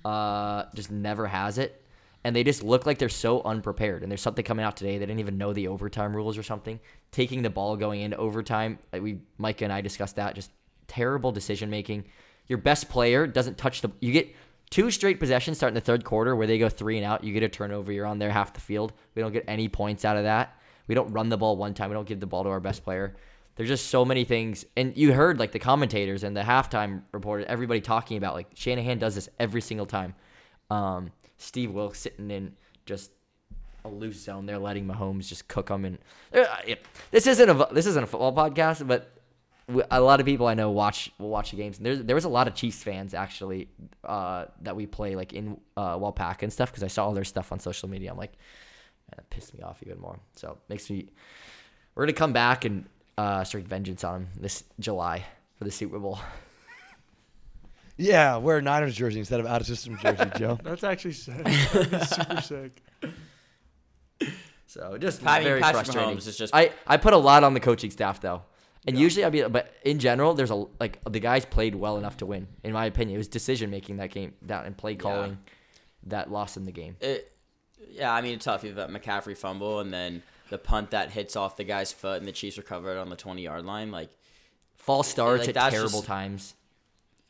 uh, just never has it. And they just look like they're so unprepared. And there's something coming out today. They didn't even know the overtime rules or something. Taking the ball going into overtime. We Micah and I discussed that. Just terrible decision making. Your best player doesn't touch the. You get two straight possessions starting the third quarter where they go three and out. You get a turnover. You're on their half the field. We don't get any points out of that. We don't run the ball one time. We don't give the ball to our best player. There's just so many things, and you heard like the commentators and the halftime reporter, everybody talking about like Shanahan does this every single time. Um, Steve Wilks sitting in just a loose zone there, letting Mahomes just cook them. And uh, it- this isn't a this isn't a football podcast, but a lot of people I know watch will watch the games. And there there was a lot of Chiefs fans actually uh, that we play like in uh, Walpack and stuff because I saw all their stuff on social media. I'm like, man, that pissed me off even more. So it makes me. We're gonna come back and uh, start vengeance on them this July for the Super Bowl. Yeah, wear a Niners jersey instead of out of system jersey, Joe. That's actually sick. That'd be super sick. So just I mean, very Patrick frustrating. Mahomes is just- I, I put a lot on the coaching staff though, and usually I'd be but in general there's a like the guys played well enough to win in my opinion. It was decision making that game that and play calling that lost them the game. It, yeah, I mean it's tough. You've got McCaffrey fumble and then the punt that hits off the guy's foot and the Chiefs recover it on the twenty yard line. Like False starts like, at terrible times.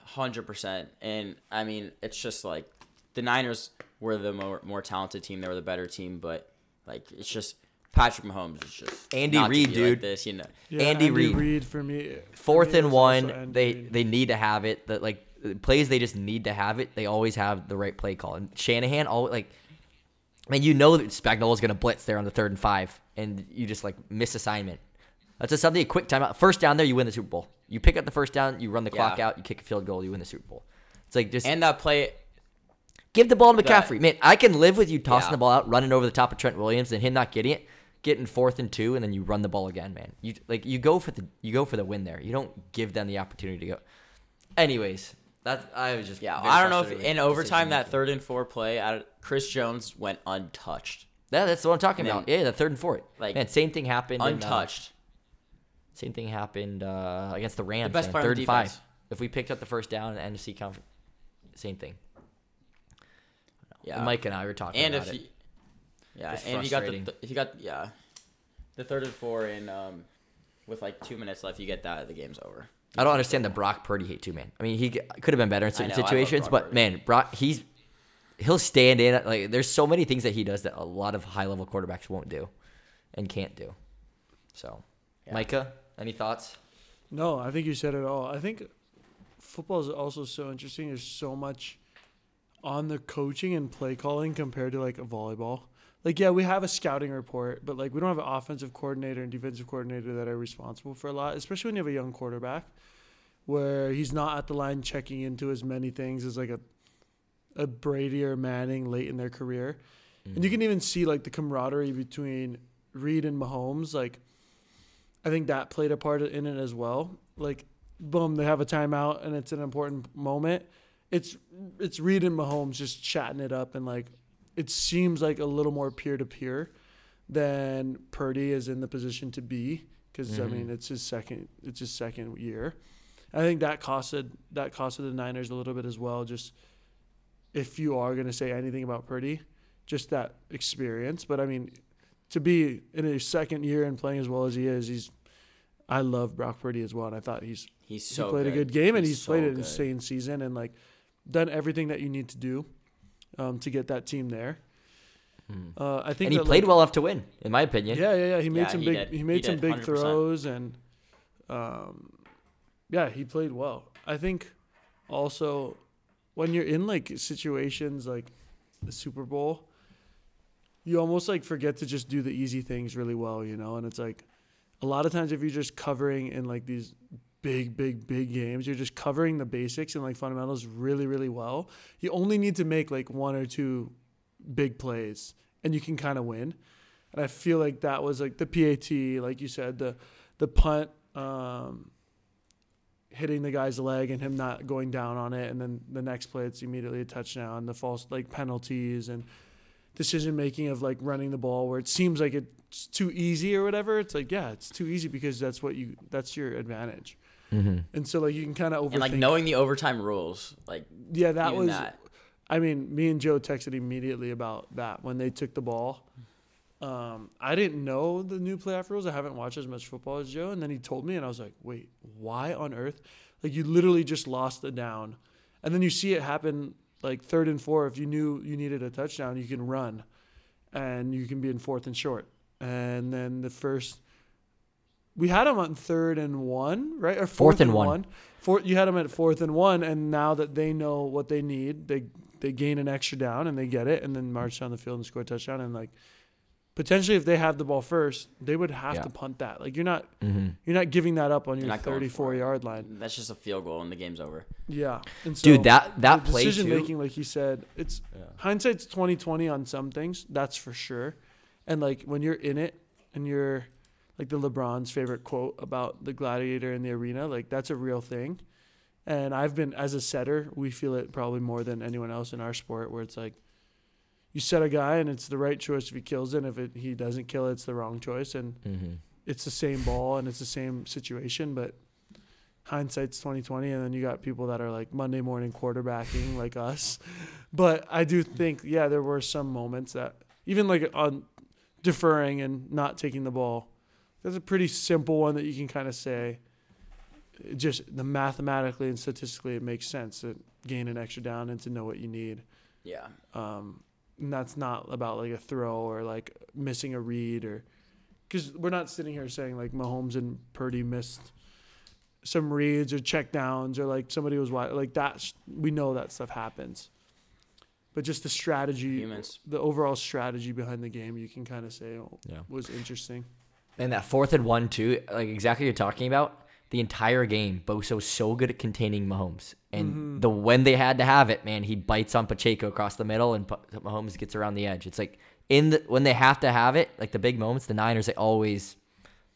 hundred percent. And I mean it's just like the Niners were the more more talented team. They were the better team, but like it's just Patrick Mahomes is just Andy not Reid, dude. Like this, you know. Yeah, Andy Reid. for me. for Fourth me, and one, they Reid. they need to have it. That like plays they just need to have it. They always have the right play call. And Shanahan, all like, man, you know that Spagnuolo's gonna blitz there on the third and five, and you just like miss assignment. That's just something a quick timeout. First down there, you win the Super Bowl. You pick up the first down, you run the clock Yeah. out, you kick a field goal, you win the Super Bowl. It's like just And that play give the ball to Go ahead. McCaffrey. Man, I can live with you tossing Yeah. the ball out, running over the top of Trent Williams, and him not getting it, getting fourth and two, and then you run the ball again, man. You like you go for the you go for the win there. You don't give them the opportunity to go. Anyways, that's I was just Yeah, I don't know if in overtime that third and four play, out Chris Jones went untouched. Yeah, that's what I'm talking And about. Yeah, the third and fourth. Like, man, same thing happened. in, uh, Untouched. same thing happened uh, against the Rams. best man. player on third and five. If we picked up the first down in the NFC conference, same thing. yeah. Mike and I were talking and about if you, yeah, It's and if you got the frustrating. th- if you got yeah, the third and four in um, with like two minutes left, you get that, the game's over. I don't understand the Brock Purdy hate too, man. I mean, he could have been better in certain know, situations, but Purdy. man, Brock, he's he'll stand in. Like, there's so many things that he does that a lot of high level quarterbacks won't do and can't do. So, Yeah. Micah, any thoughts? No, I think you said it all. I think football is also so interesting. There's so much on the coaching and play calling compared to like a volleyball. Like, yeah, we have a scouting report, but like we don't have an offensive coordinator and defensive coordinator that are responsible for a lot, especially when you have a young quarterback where he's not at the line checking into as many things as like a a Brady or Manning late in their career. And you mm. can even see like the camaraderie between Reid and Mahomes. Like, I think that played a part in it as well. Like, boom, they have a timeout and it's an important moment. It's it's Reid and Mahomes just chatting it up and like it seems like a little more peer to peer than Purdy is in the position to be because I mean mm-hmm. it's his second it's his second year. I think that costed that costed the Niners a little bit as well. Just if you are going to say anything about Purdy, just that experience. But I mean, to be in his second year and playing as well as he is, he's. I love Brock Purdy as well, and I thought he's He's so he played good. a good game and he's, so played an good. insane season and like done everything that you need to do um, to get that team there. Uh, I think Hmm. and he that, played like, well enough to win, in my opinion. Yeah, yeah, yeah. He made Yeah, some he big. did. He He made some did, big 100%. throws and, um, yeah, he played well. I think also when you're in like situations like the Super Bowl, you almost like forget to just do the easy things really well, you know. And it's like a lot of times if you're just covering in like these big, big, big games, you're just covering the basics and like fundamentals really, really well. You only need to make like one or two big plays and you can kind of win. And I feel like that was like the PAT, like you said, the the punt um, hitting the guy's leg and him not going down on it, and then the next play it's immediately a touchdown. The false like penalties and decision making of like running the ball where it seems like it's too easy or whatever. It's like yeah, it's too easy because that's what you that's your advantage. Mm-hmm. And so like you can kind of overthink. And like knowing the overtime rules, like yeah, that was. that. I mean, me and Joe texted immediately about that when they took the ball. Um, I didn't know the new playoff rules. I haven't watched as much football as Joe, and then he told me, and I was like, "Wait, why on earth? Like, you literally just lost the down, and then you see it happen like third and four. If you knew you needed a touchdown, you can run, and you can be in fourth and short. And then the first, we had them on third and one, right? Or Fourth and one. Fourth, you had them at fourth and one, and now that they know what they need, they they gain an extra down and they get it, and then march down the field and score a touchdown. And like potentially, if they have the ball first, they would have Yeah. to punt that. Like you're not Mm-hmm. you're not giving that up on You're your not going for 34 it. yard line. That's just a field goal and the game's over. Yeah, and so Dude, that that the play decision too. making, like he said, it's Yeah. hindsight's 2020 on some things. That's for sure. And like when you're in it and you're like the LeBron's favorite quote about the gladiator in the arena, like that's a real thing. And I've been as a setter, we feel it probably more than anyone else in our sport, where it's like you set a guy and it's the right choice if he kills it. And if it, he doesn't kill it, it's the wrong choice. And Mm-hmm. it's the same ball and it's the same situation, but hindsight's twenty twenty, and then you got people that are like Monday morning quarterbacking like us. But I do think, yeah, there were some moments that even like on deferring and not taking the ball. That's a pretty simple one that you can kind of say. It just the mathematically and statistically, it makes sense to gain an extra down and to know what you need. Yeah. Um, and that's not about like a throw or like missing a read or because we're not sitting here saying like Mahomes and Purdy missed some reads or check downs or like somebody was wide like that. We know that stuff happens, but just the strategy, Humans. the overall strategy behind the game, you can kind of say oh, Yeah. was interesting. And that fourth and one too, like exactly what you're talking about. The entire game, Bosa was so good at containing Mahomes, and Mm-hmm. the when they had to have it, man, he bites on Pacheco across the middle, and Mahomes gets around the edge. It's like in the when they have to have it, like the big moments, the Niners they always,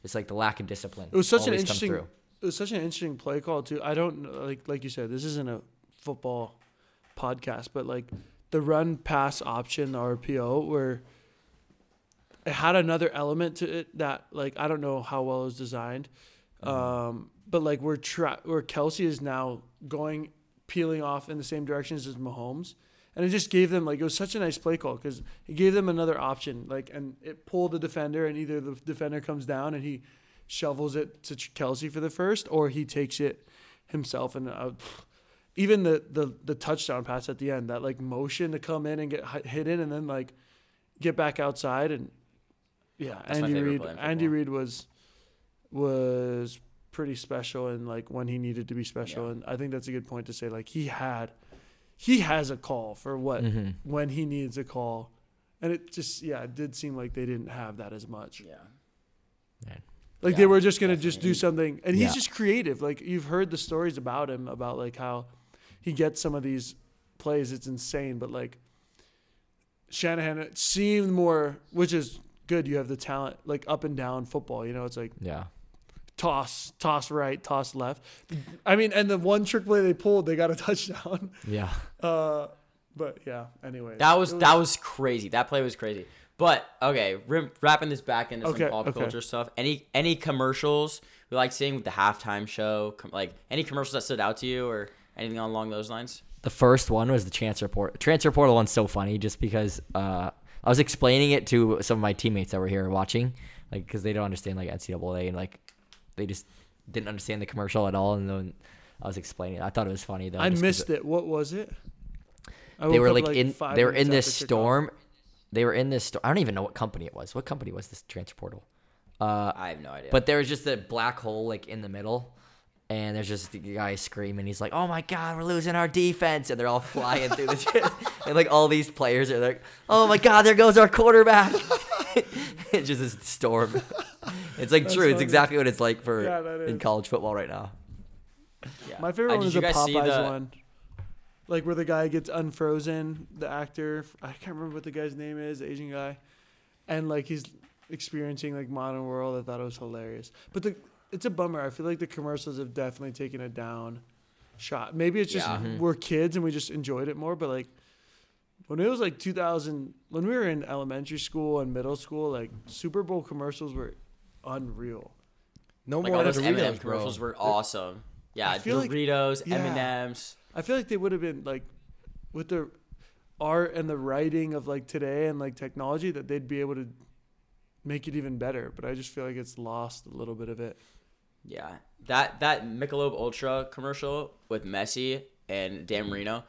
it's like the lack of discipline. It was such an interesting. It was such an interesting play call too. I don't like like you said, this isn't a football podcast, but like the run pass option the RPO where it had another element to it that like I don't know how well it was designed, um, but like where tra- where Kelce is now going peeling off in the same directions as Mahomes. And it just gave them like it was such a nice play call because it gave them another option. Like and it pulled the defender, and either the defender comes down and he shovels it to Kelce for the first, or he takes it himself. And uh, even the, the the touchdown pass at the end, that like motion to come in and get hi- hit in, and then like get back outside, and yeah, That's Andy favorite Reid. Andy football. Reid was was pretty special, and like when he needed to be special, Yeah. and I think that's a good point to say. Like he had, he has a call for what Mhm. when he needs a call. And it just yeah, it did seem like they didn't have that as much. Yeah. Like Yeah, they were just gonna just do something, and he's Yeah. just creative. Like you've heard the stories about him about like how he gets some of these plays. It's insane, but like Shanahan it seemed more, which is good. You have the talent, like up and down football. You know, it's like Yeah. toss, toss right, toss left. I mean, and the one trick play they pulled, they got a touchdown. Yeah. Uh, but yeah. Anyway, That was it that was crazy. That play was crazy. But okay, rim- wrapping this back into Okay, some pop okay. culture stuff. Any any commercials we like seeing with the halftime show? Com- like any commercials that stood out to you or anything along those lines? The first one was the transfer portal. Transfer portal one's so funny just because uh, I was explaining it to some of my teammates that were here watching, like because they don't understand like NCAA and like they just didn't understand the commercial at all. And then I was explaining, it. I thought it was funny though. I missed it. What was it? I They were up, like, in. They were in this after kickoff. storm. They were in this. Sto- I don't even know what company it was. What company was this transfer portal? Uh, I have no idea. But there was just a black hole like in the middle, and there's just the guy screaming. He's like, "Oh my god, we're losing our defense!" And they're all flying through the shit. And like all these players are like, "Oh my god, there goes our quarterback!" it's just this storm. It's like That's true. It's exactly what it's like for Yeah, in college football right now. yeah. My favorite Uh, one is the Popeyes the- one. Like where the guy gets unfrozen, the actor. I can't remember what the guy's name is, Asian guy, and like he's experiencing like modern world. I thought it was hilarious, but the it's a bummer. I feel like the commercials have definitely taken a down shot. Maybe it's just Yeah. Mm-hmm. we're kids and we just enjoyed it more. But like when it was like 2000, when we were in elementary school and middle school, like Super Bowl commercials were unreal. No like more all those Doritos, M&M bro. commercials were awesome. Yeah, I feel like- Doritos, yeah. M&Ms. I feel like they would have been like with the art and the writing of like today and like technology that they'd be able to make it even better. But I just feel like it's lost a little bit of it. Yeah, that that Michelob Ultra commercial with Messi and Mm-hmm. Dan Marino,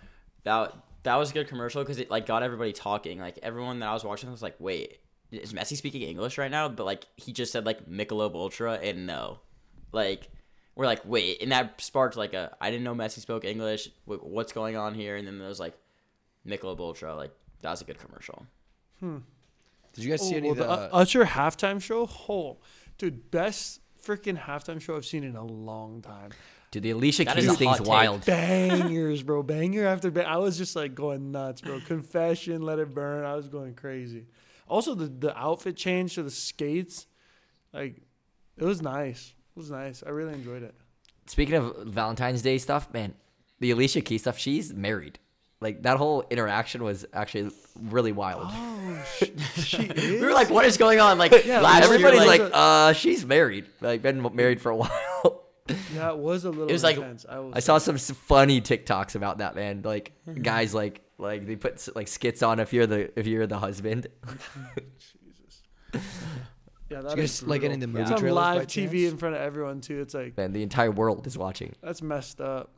that that was a good commercial because it like got everybody talking. Like everyone that I was watching was like, "Wait, is Messi speaking English right now?" But like he just said like Michelob Ultra and no, like we're like, "Wait," and that sparked like a I didn't know Messi spoke English. What's going on here? And then there was like Michelob Ultra. Like that was a good commercial. Hmm. Did you guys see Oh, any well, of the? the U- Usher halftime show? Oh, dude, best freaking halftime show I've seen in a long time. Dude, the Alicia That is Keys thing's wild. Bangers, bro. Banger after banger. I was just like going nuts, bro. Confession, let it burn. I was going crazy. Also, the, the outfit change to the skates, like, it was nice. It was nice. I really enjoyed it. Speaking of Valentine's Day stuff, man, the Alicia Keys stuff, she's married. Like that whole interaction was actually really wild. Oh, sh- she is. We were like, "What is going on?" Like Yeah, last year, Everybody's like, like, uh, she's married. Like been married for a while. yeah, it was a little. It was like- intense. I, was I saw some funny TikToks about that man. Like guys, like like they put like skits on if you're the if you're the husband. Jesus. Yeah, Did that you is guys like any of the brutal. movie It's on live TV chance? in front of everyone too. It's like Man, the entire world is watching. that's messed up.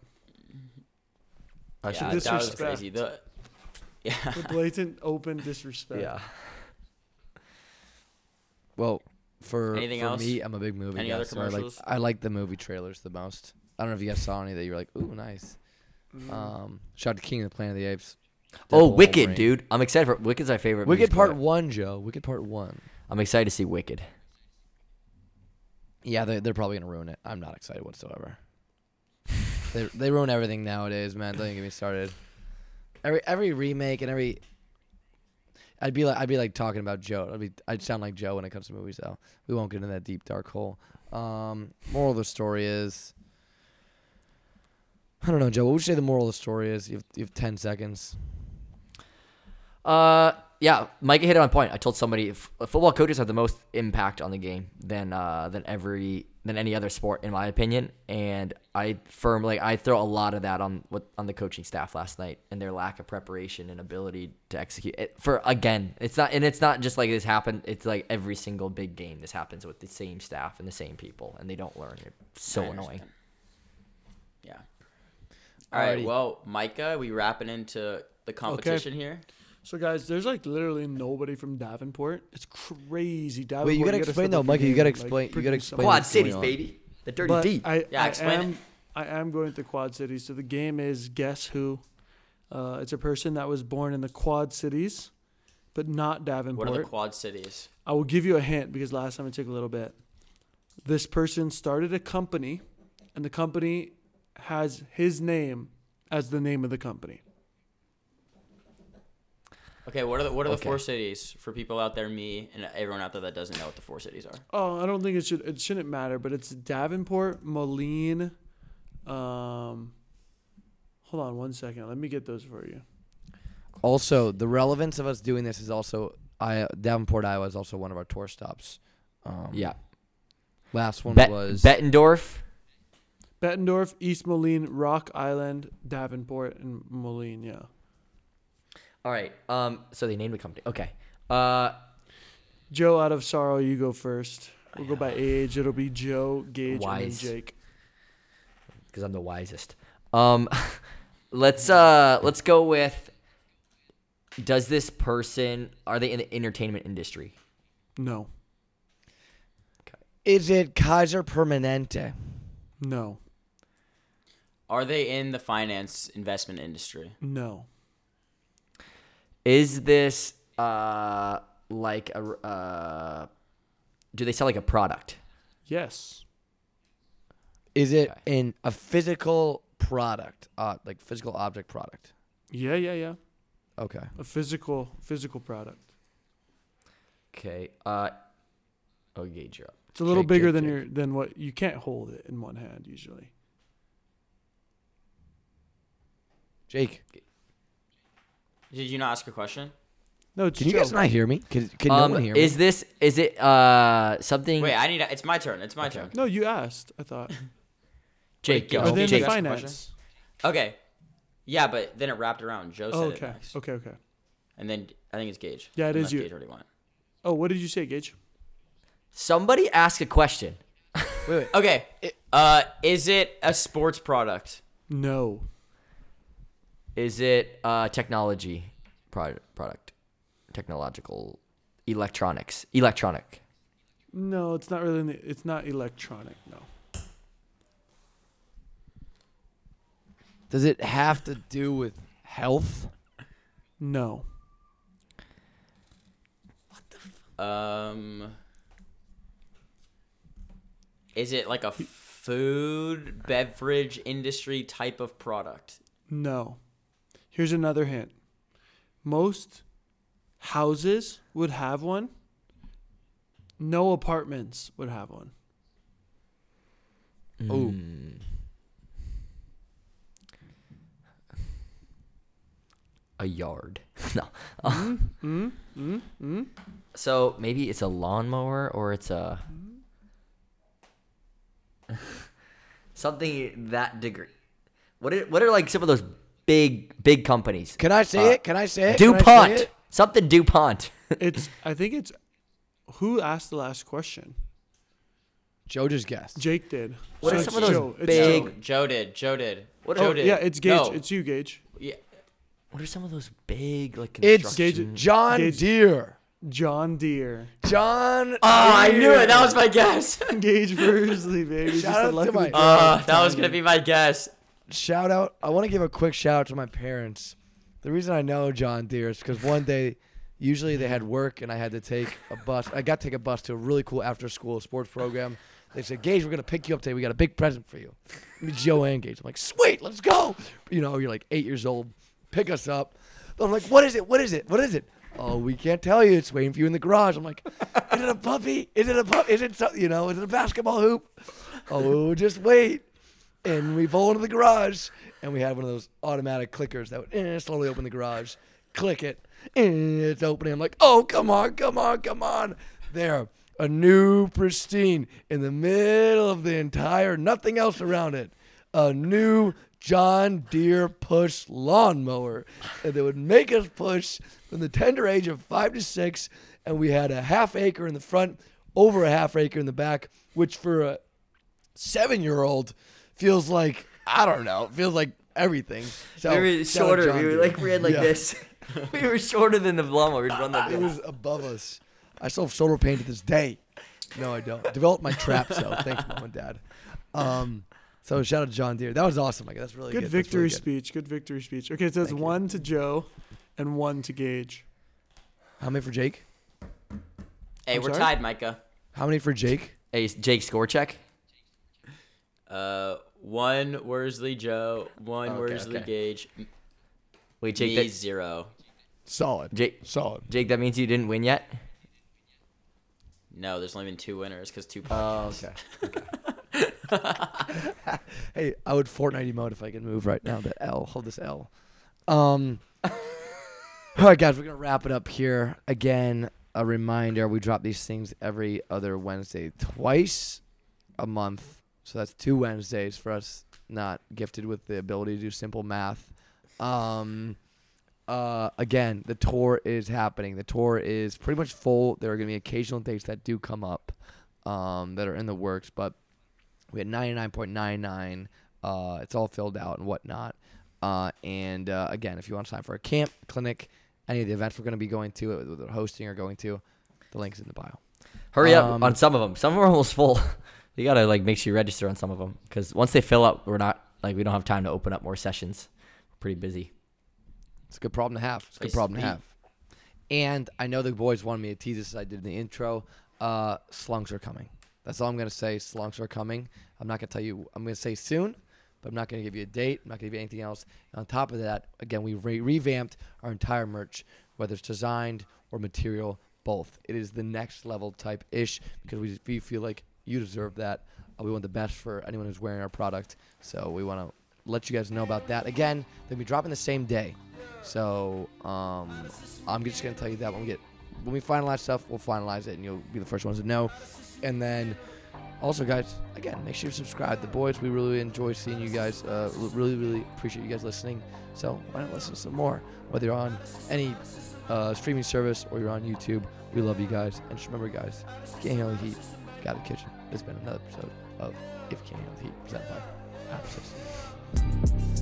I yeah, should This- that was disrespect. crazy. The, yeah. The blatant open disrespect. yeah. Well, for Anything for else? me, I'm a big movie Any guy. other so I like? I like the movie trailers the most. I don't know if you guys saw any that you were like, ooh, nice. Mm. Um, shout out to King of the Planet of the Apes. Oh, Wicked, Wolverine. dude! I'm excited for Wicked's my favorite. Wicked musical Part ever. One, Joe. Wicked Part One. I'm excited to see Wicked. Yeah, they're, they're probably gonna ruin it. I'm not excited whatsoever. They they ruin everything nowadays, man. Don't even get me started. Every every remake and every. I'd be like I'd be like talking about Joe. I'd be I'd sound like Joe when it comes to movies though. We won't get into that deep dark hole. Um, moral of the story is. I don't know, Joe. What would you say the moral of the story is? You have, you have ten seconds. Uh, yeah, Micah hit it on point. I told somebody football coaches have the most impact on the game than uh than every than any other sport in my opinion, and I firmly I throw a lot of that on what on the coaching staff last night and their lack of preparation and ability to execute it. For again, it's not and it's not just like this happened. It's like every single big game this happens with the same staff and the same people, and they don't learn. It's so annoying. Yeah. All right. Alrighty. Well, Micah, we wrapping into the competition here. So guys, there's like literally nobody from Davenport. It's crazy. Davenport. Wait, you gotta step explain up though, your Mikey. You gotta and, like, explain. You gotta explain. Quad cities, baby. The dirty But deep. I, Yeah, I explain it. am, I am going to Quad Cities. So the game is Guess Who. Uh, it's a person that was born in the Quad Cities, but not Davenport. What are the quad cities? I will give you a hint because last time it took a little bit. This person started a company, and the company has his name as the name of the company. Okay. What are the what are the four cities for people out there, me, and everyone out there that doesn't know what the four cities are? Oh, I don't think it should. It shouldn't matter, but it's Davenport, Moline. Um, hold on one second. Let me get those for you. Also, the relevance of us doing this is also I Davenport, Iowa is also one of our tour stops. Um, Yeah. Last one Bet- was Bettendorf. Bettendorf, East Moline, Rock Island, Davenport, and Moline. Yeah. All right. Um. So they named the company. Okay. Uh. Joe, out of sorrow, you go first. We'll go by age. It'll be Joe, Gage, Wise. and then Jake. because I'm the wisest. Um, let's uh, let's go with. Does this person are they in the entertainment industry? No. Is it Kaiser Permanente? No. Are they in the finance investment industry? No. Is this uh like a uh? Do they sell like a product? Yes. Is it Okay. in a physical product, uh, like physical object product? Yeah, yeah, yeah. Okay. A physical physical product. Okay. Uh. Oh, Gage you're up. It's a little Jake, bigger Jake, than Jake. your than what you can't hold it in one hand usually. Jake, Did you not ask a question? No, it's can you guys not hear me? Can, can um, no one hear me? is this is it uh something? Wait, I need. A, it's my turn. It's my turn. No, you asked. I thought. Jake, Wait, go. Oh, Are they in the Jake. finance? Okay. Yeah, but then it wrapped around. Joe said Oh, it okay. next. Okay, okay. And then I think it's Gage. Yeah, it is Unless you. Gage already went. Oh, what did you say, Gage? Somebody ask a question. wait, wait. Okay. Uh, is it a sports product? No. Is it uh technology product product technological electronics electronic? No, it's not really. the- It's not electronic. No. Does it have to do with health? No. What the? F- um, is it like a food beverage industry type of product? No. Here's another hint. Most houses would have one. No apartments would have one. Oh. Mm. A yard. no. Mm, mm, mm, mm. So maybe it's a lawnmower or it's a something that degree. What are what are like some of those big big companies? Can I say Uh, it? Can I say it? Can I say DuPont. it? Something DuPont. It's. I think it's. Who asked the last question? Joe just guessed. Jake did. What So are some of those Joe. Big- Joe. Joe did. Joe did. What Joe Oh, did. yeah, it's Gage. No. It's you, Gage. Yeah. What are some of those big like It's construction? John Gage- Deere. John Deere. John. Oh, I knew it. That was my guess. Gage Worsley, baby. Shout Just out to my- draw. Uh, that was gonna be my guess. Shout out. I want to give a quick shout out to my parents. The reason I know John Deere is because one day, usually they had work and I had to take a bus. I got to take a bus to a really cool after school sports program. They said, Gage, we're going to pick you up today. We got a big present for you. Joe and Gage. I'm like, sweet, let's go. You know, you're like eight years old. Pick us up. I'm like, what is it? What is it? What is it? Oh, we can't tell you. It's waiting for you in the garage. I'm like, is it a puppy? Is it a pup? Is it something? You know, is it a basketball hoop? Oh, just wait and we pull into the garage and we had one of those automatic clickers that would eh, slowly open the garage click it and it's opening. I'm like oh come on come on come on. There a new pristine in the middle of the entire nothing else around it. A new john deere push lawnmower that would make us push from the tender age of five to six. And we had a half acre in the front over a half acre in the back which for a seven year old feels like I don't know. It feels like everything. So we were shout shorter. We were Deere. like ran like Yeah. this. we were shorter than the lawnmower. We'd run like It was above us. I still have shoulder pain to this day. No, I don't. Developed my trap, so thanks, mom and dad. Um, so shout out to John Deere. That was awesome. Like that's really Good good. victory That's really speech. Good victory speech. Okay, so it's Thank you. one to Joe and one to Gage. How many for Jake? Hey, I'm we're sorry? tied, Micah. How many for Jake? Hey, Jake, score check. Uh, one Worsley Joe, one Okay, Worsley okay. Gage, Wait, Jake. me That, zero. Solid. Jake, Solid. Jake, that means you didn't win yet. No, there's only been two winners because two. Oh, podcasts. okay. Hey, I would Fortnite emote if I could move right now. The L. Hold this L. Um. All right, guys, we're gonna wrap it up here. Again, a reminder: we drop these things every other Wednesday, twice a month. So that's two Wednesdays for us not gifted with the ability to do simple math. Um, uh, again, the tour is happening. The tour is pretty much full. There are gonna be occasional dates that do come up, um, that are in the works, but we had ninety nine point nine nine. Uh, it's all filled out and whatnot. Uh, and uh, again, if you want to sign for a camp, clinic, any of the events we're going to be going to, whether hosting or going to, the link's in the bio. Hurry up Um, on some of them. Some of them are almost full. you gotta like make sure you register on some of them because once they fill up, we're not like we don't have time to open up more sessions. We're pretty busy. It's a good problem to have. It's a good problem to have. And I know the boys wanted me to tease this as I did in the intro. Uh, slunks are coming. That's all I'm going to say. Slunks are coming. I'm not going to tell you. I'm going to say soon, but I'm not going to give you a date. I'm not going to give you anything else. And on top of that, again, we re- revamped our entire merch, whether it's designed or material, both. It is the next level type ish because we, we feel like you deserve that. Uh, we want the best for anyone who's wearing our product. So we want to let you guys know about that. Again, they'll be dropping the same day. So um, I'm just gonna tell you that when we get when we finalize stuff, we'll finalize it, and you'll be the first ones to know. And then also, guys, again, make sure you subscribe. The boys, we really enjoy seeing you guys. Uh, really, really appreciate you guys listening. So why not listen to some more? Whether you're on any uh, streaming service or you're on YouTube, we love you guys. And just remember, guys, can't handle heat, got the kitchen. This has been another episode of If You Can't the Heat, presented by System.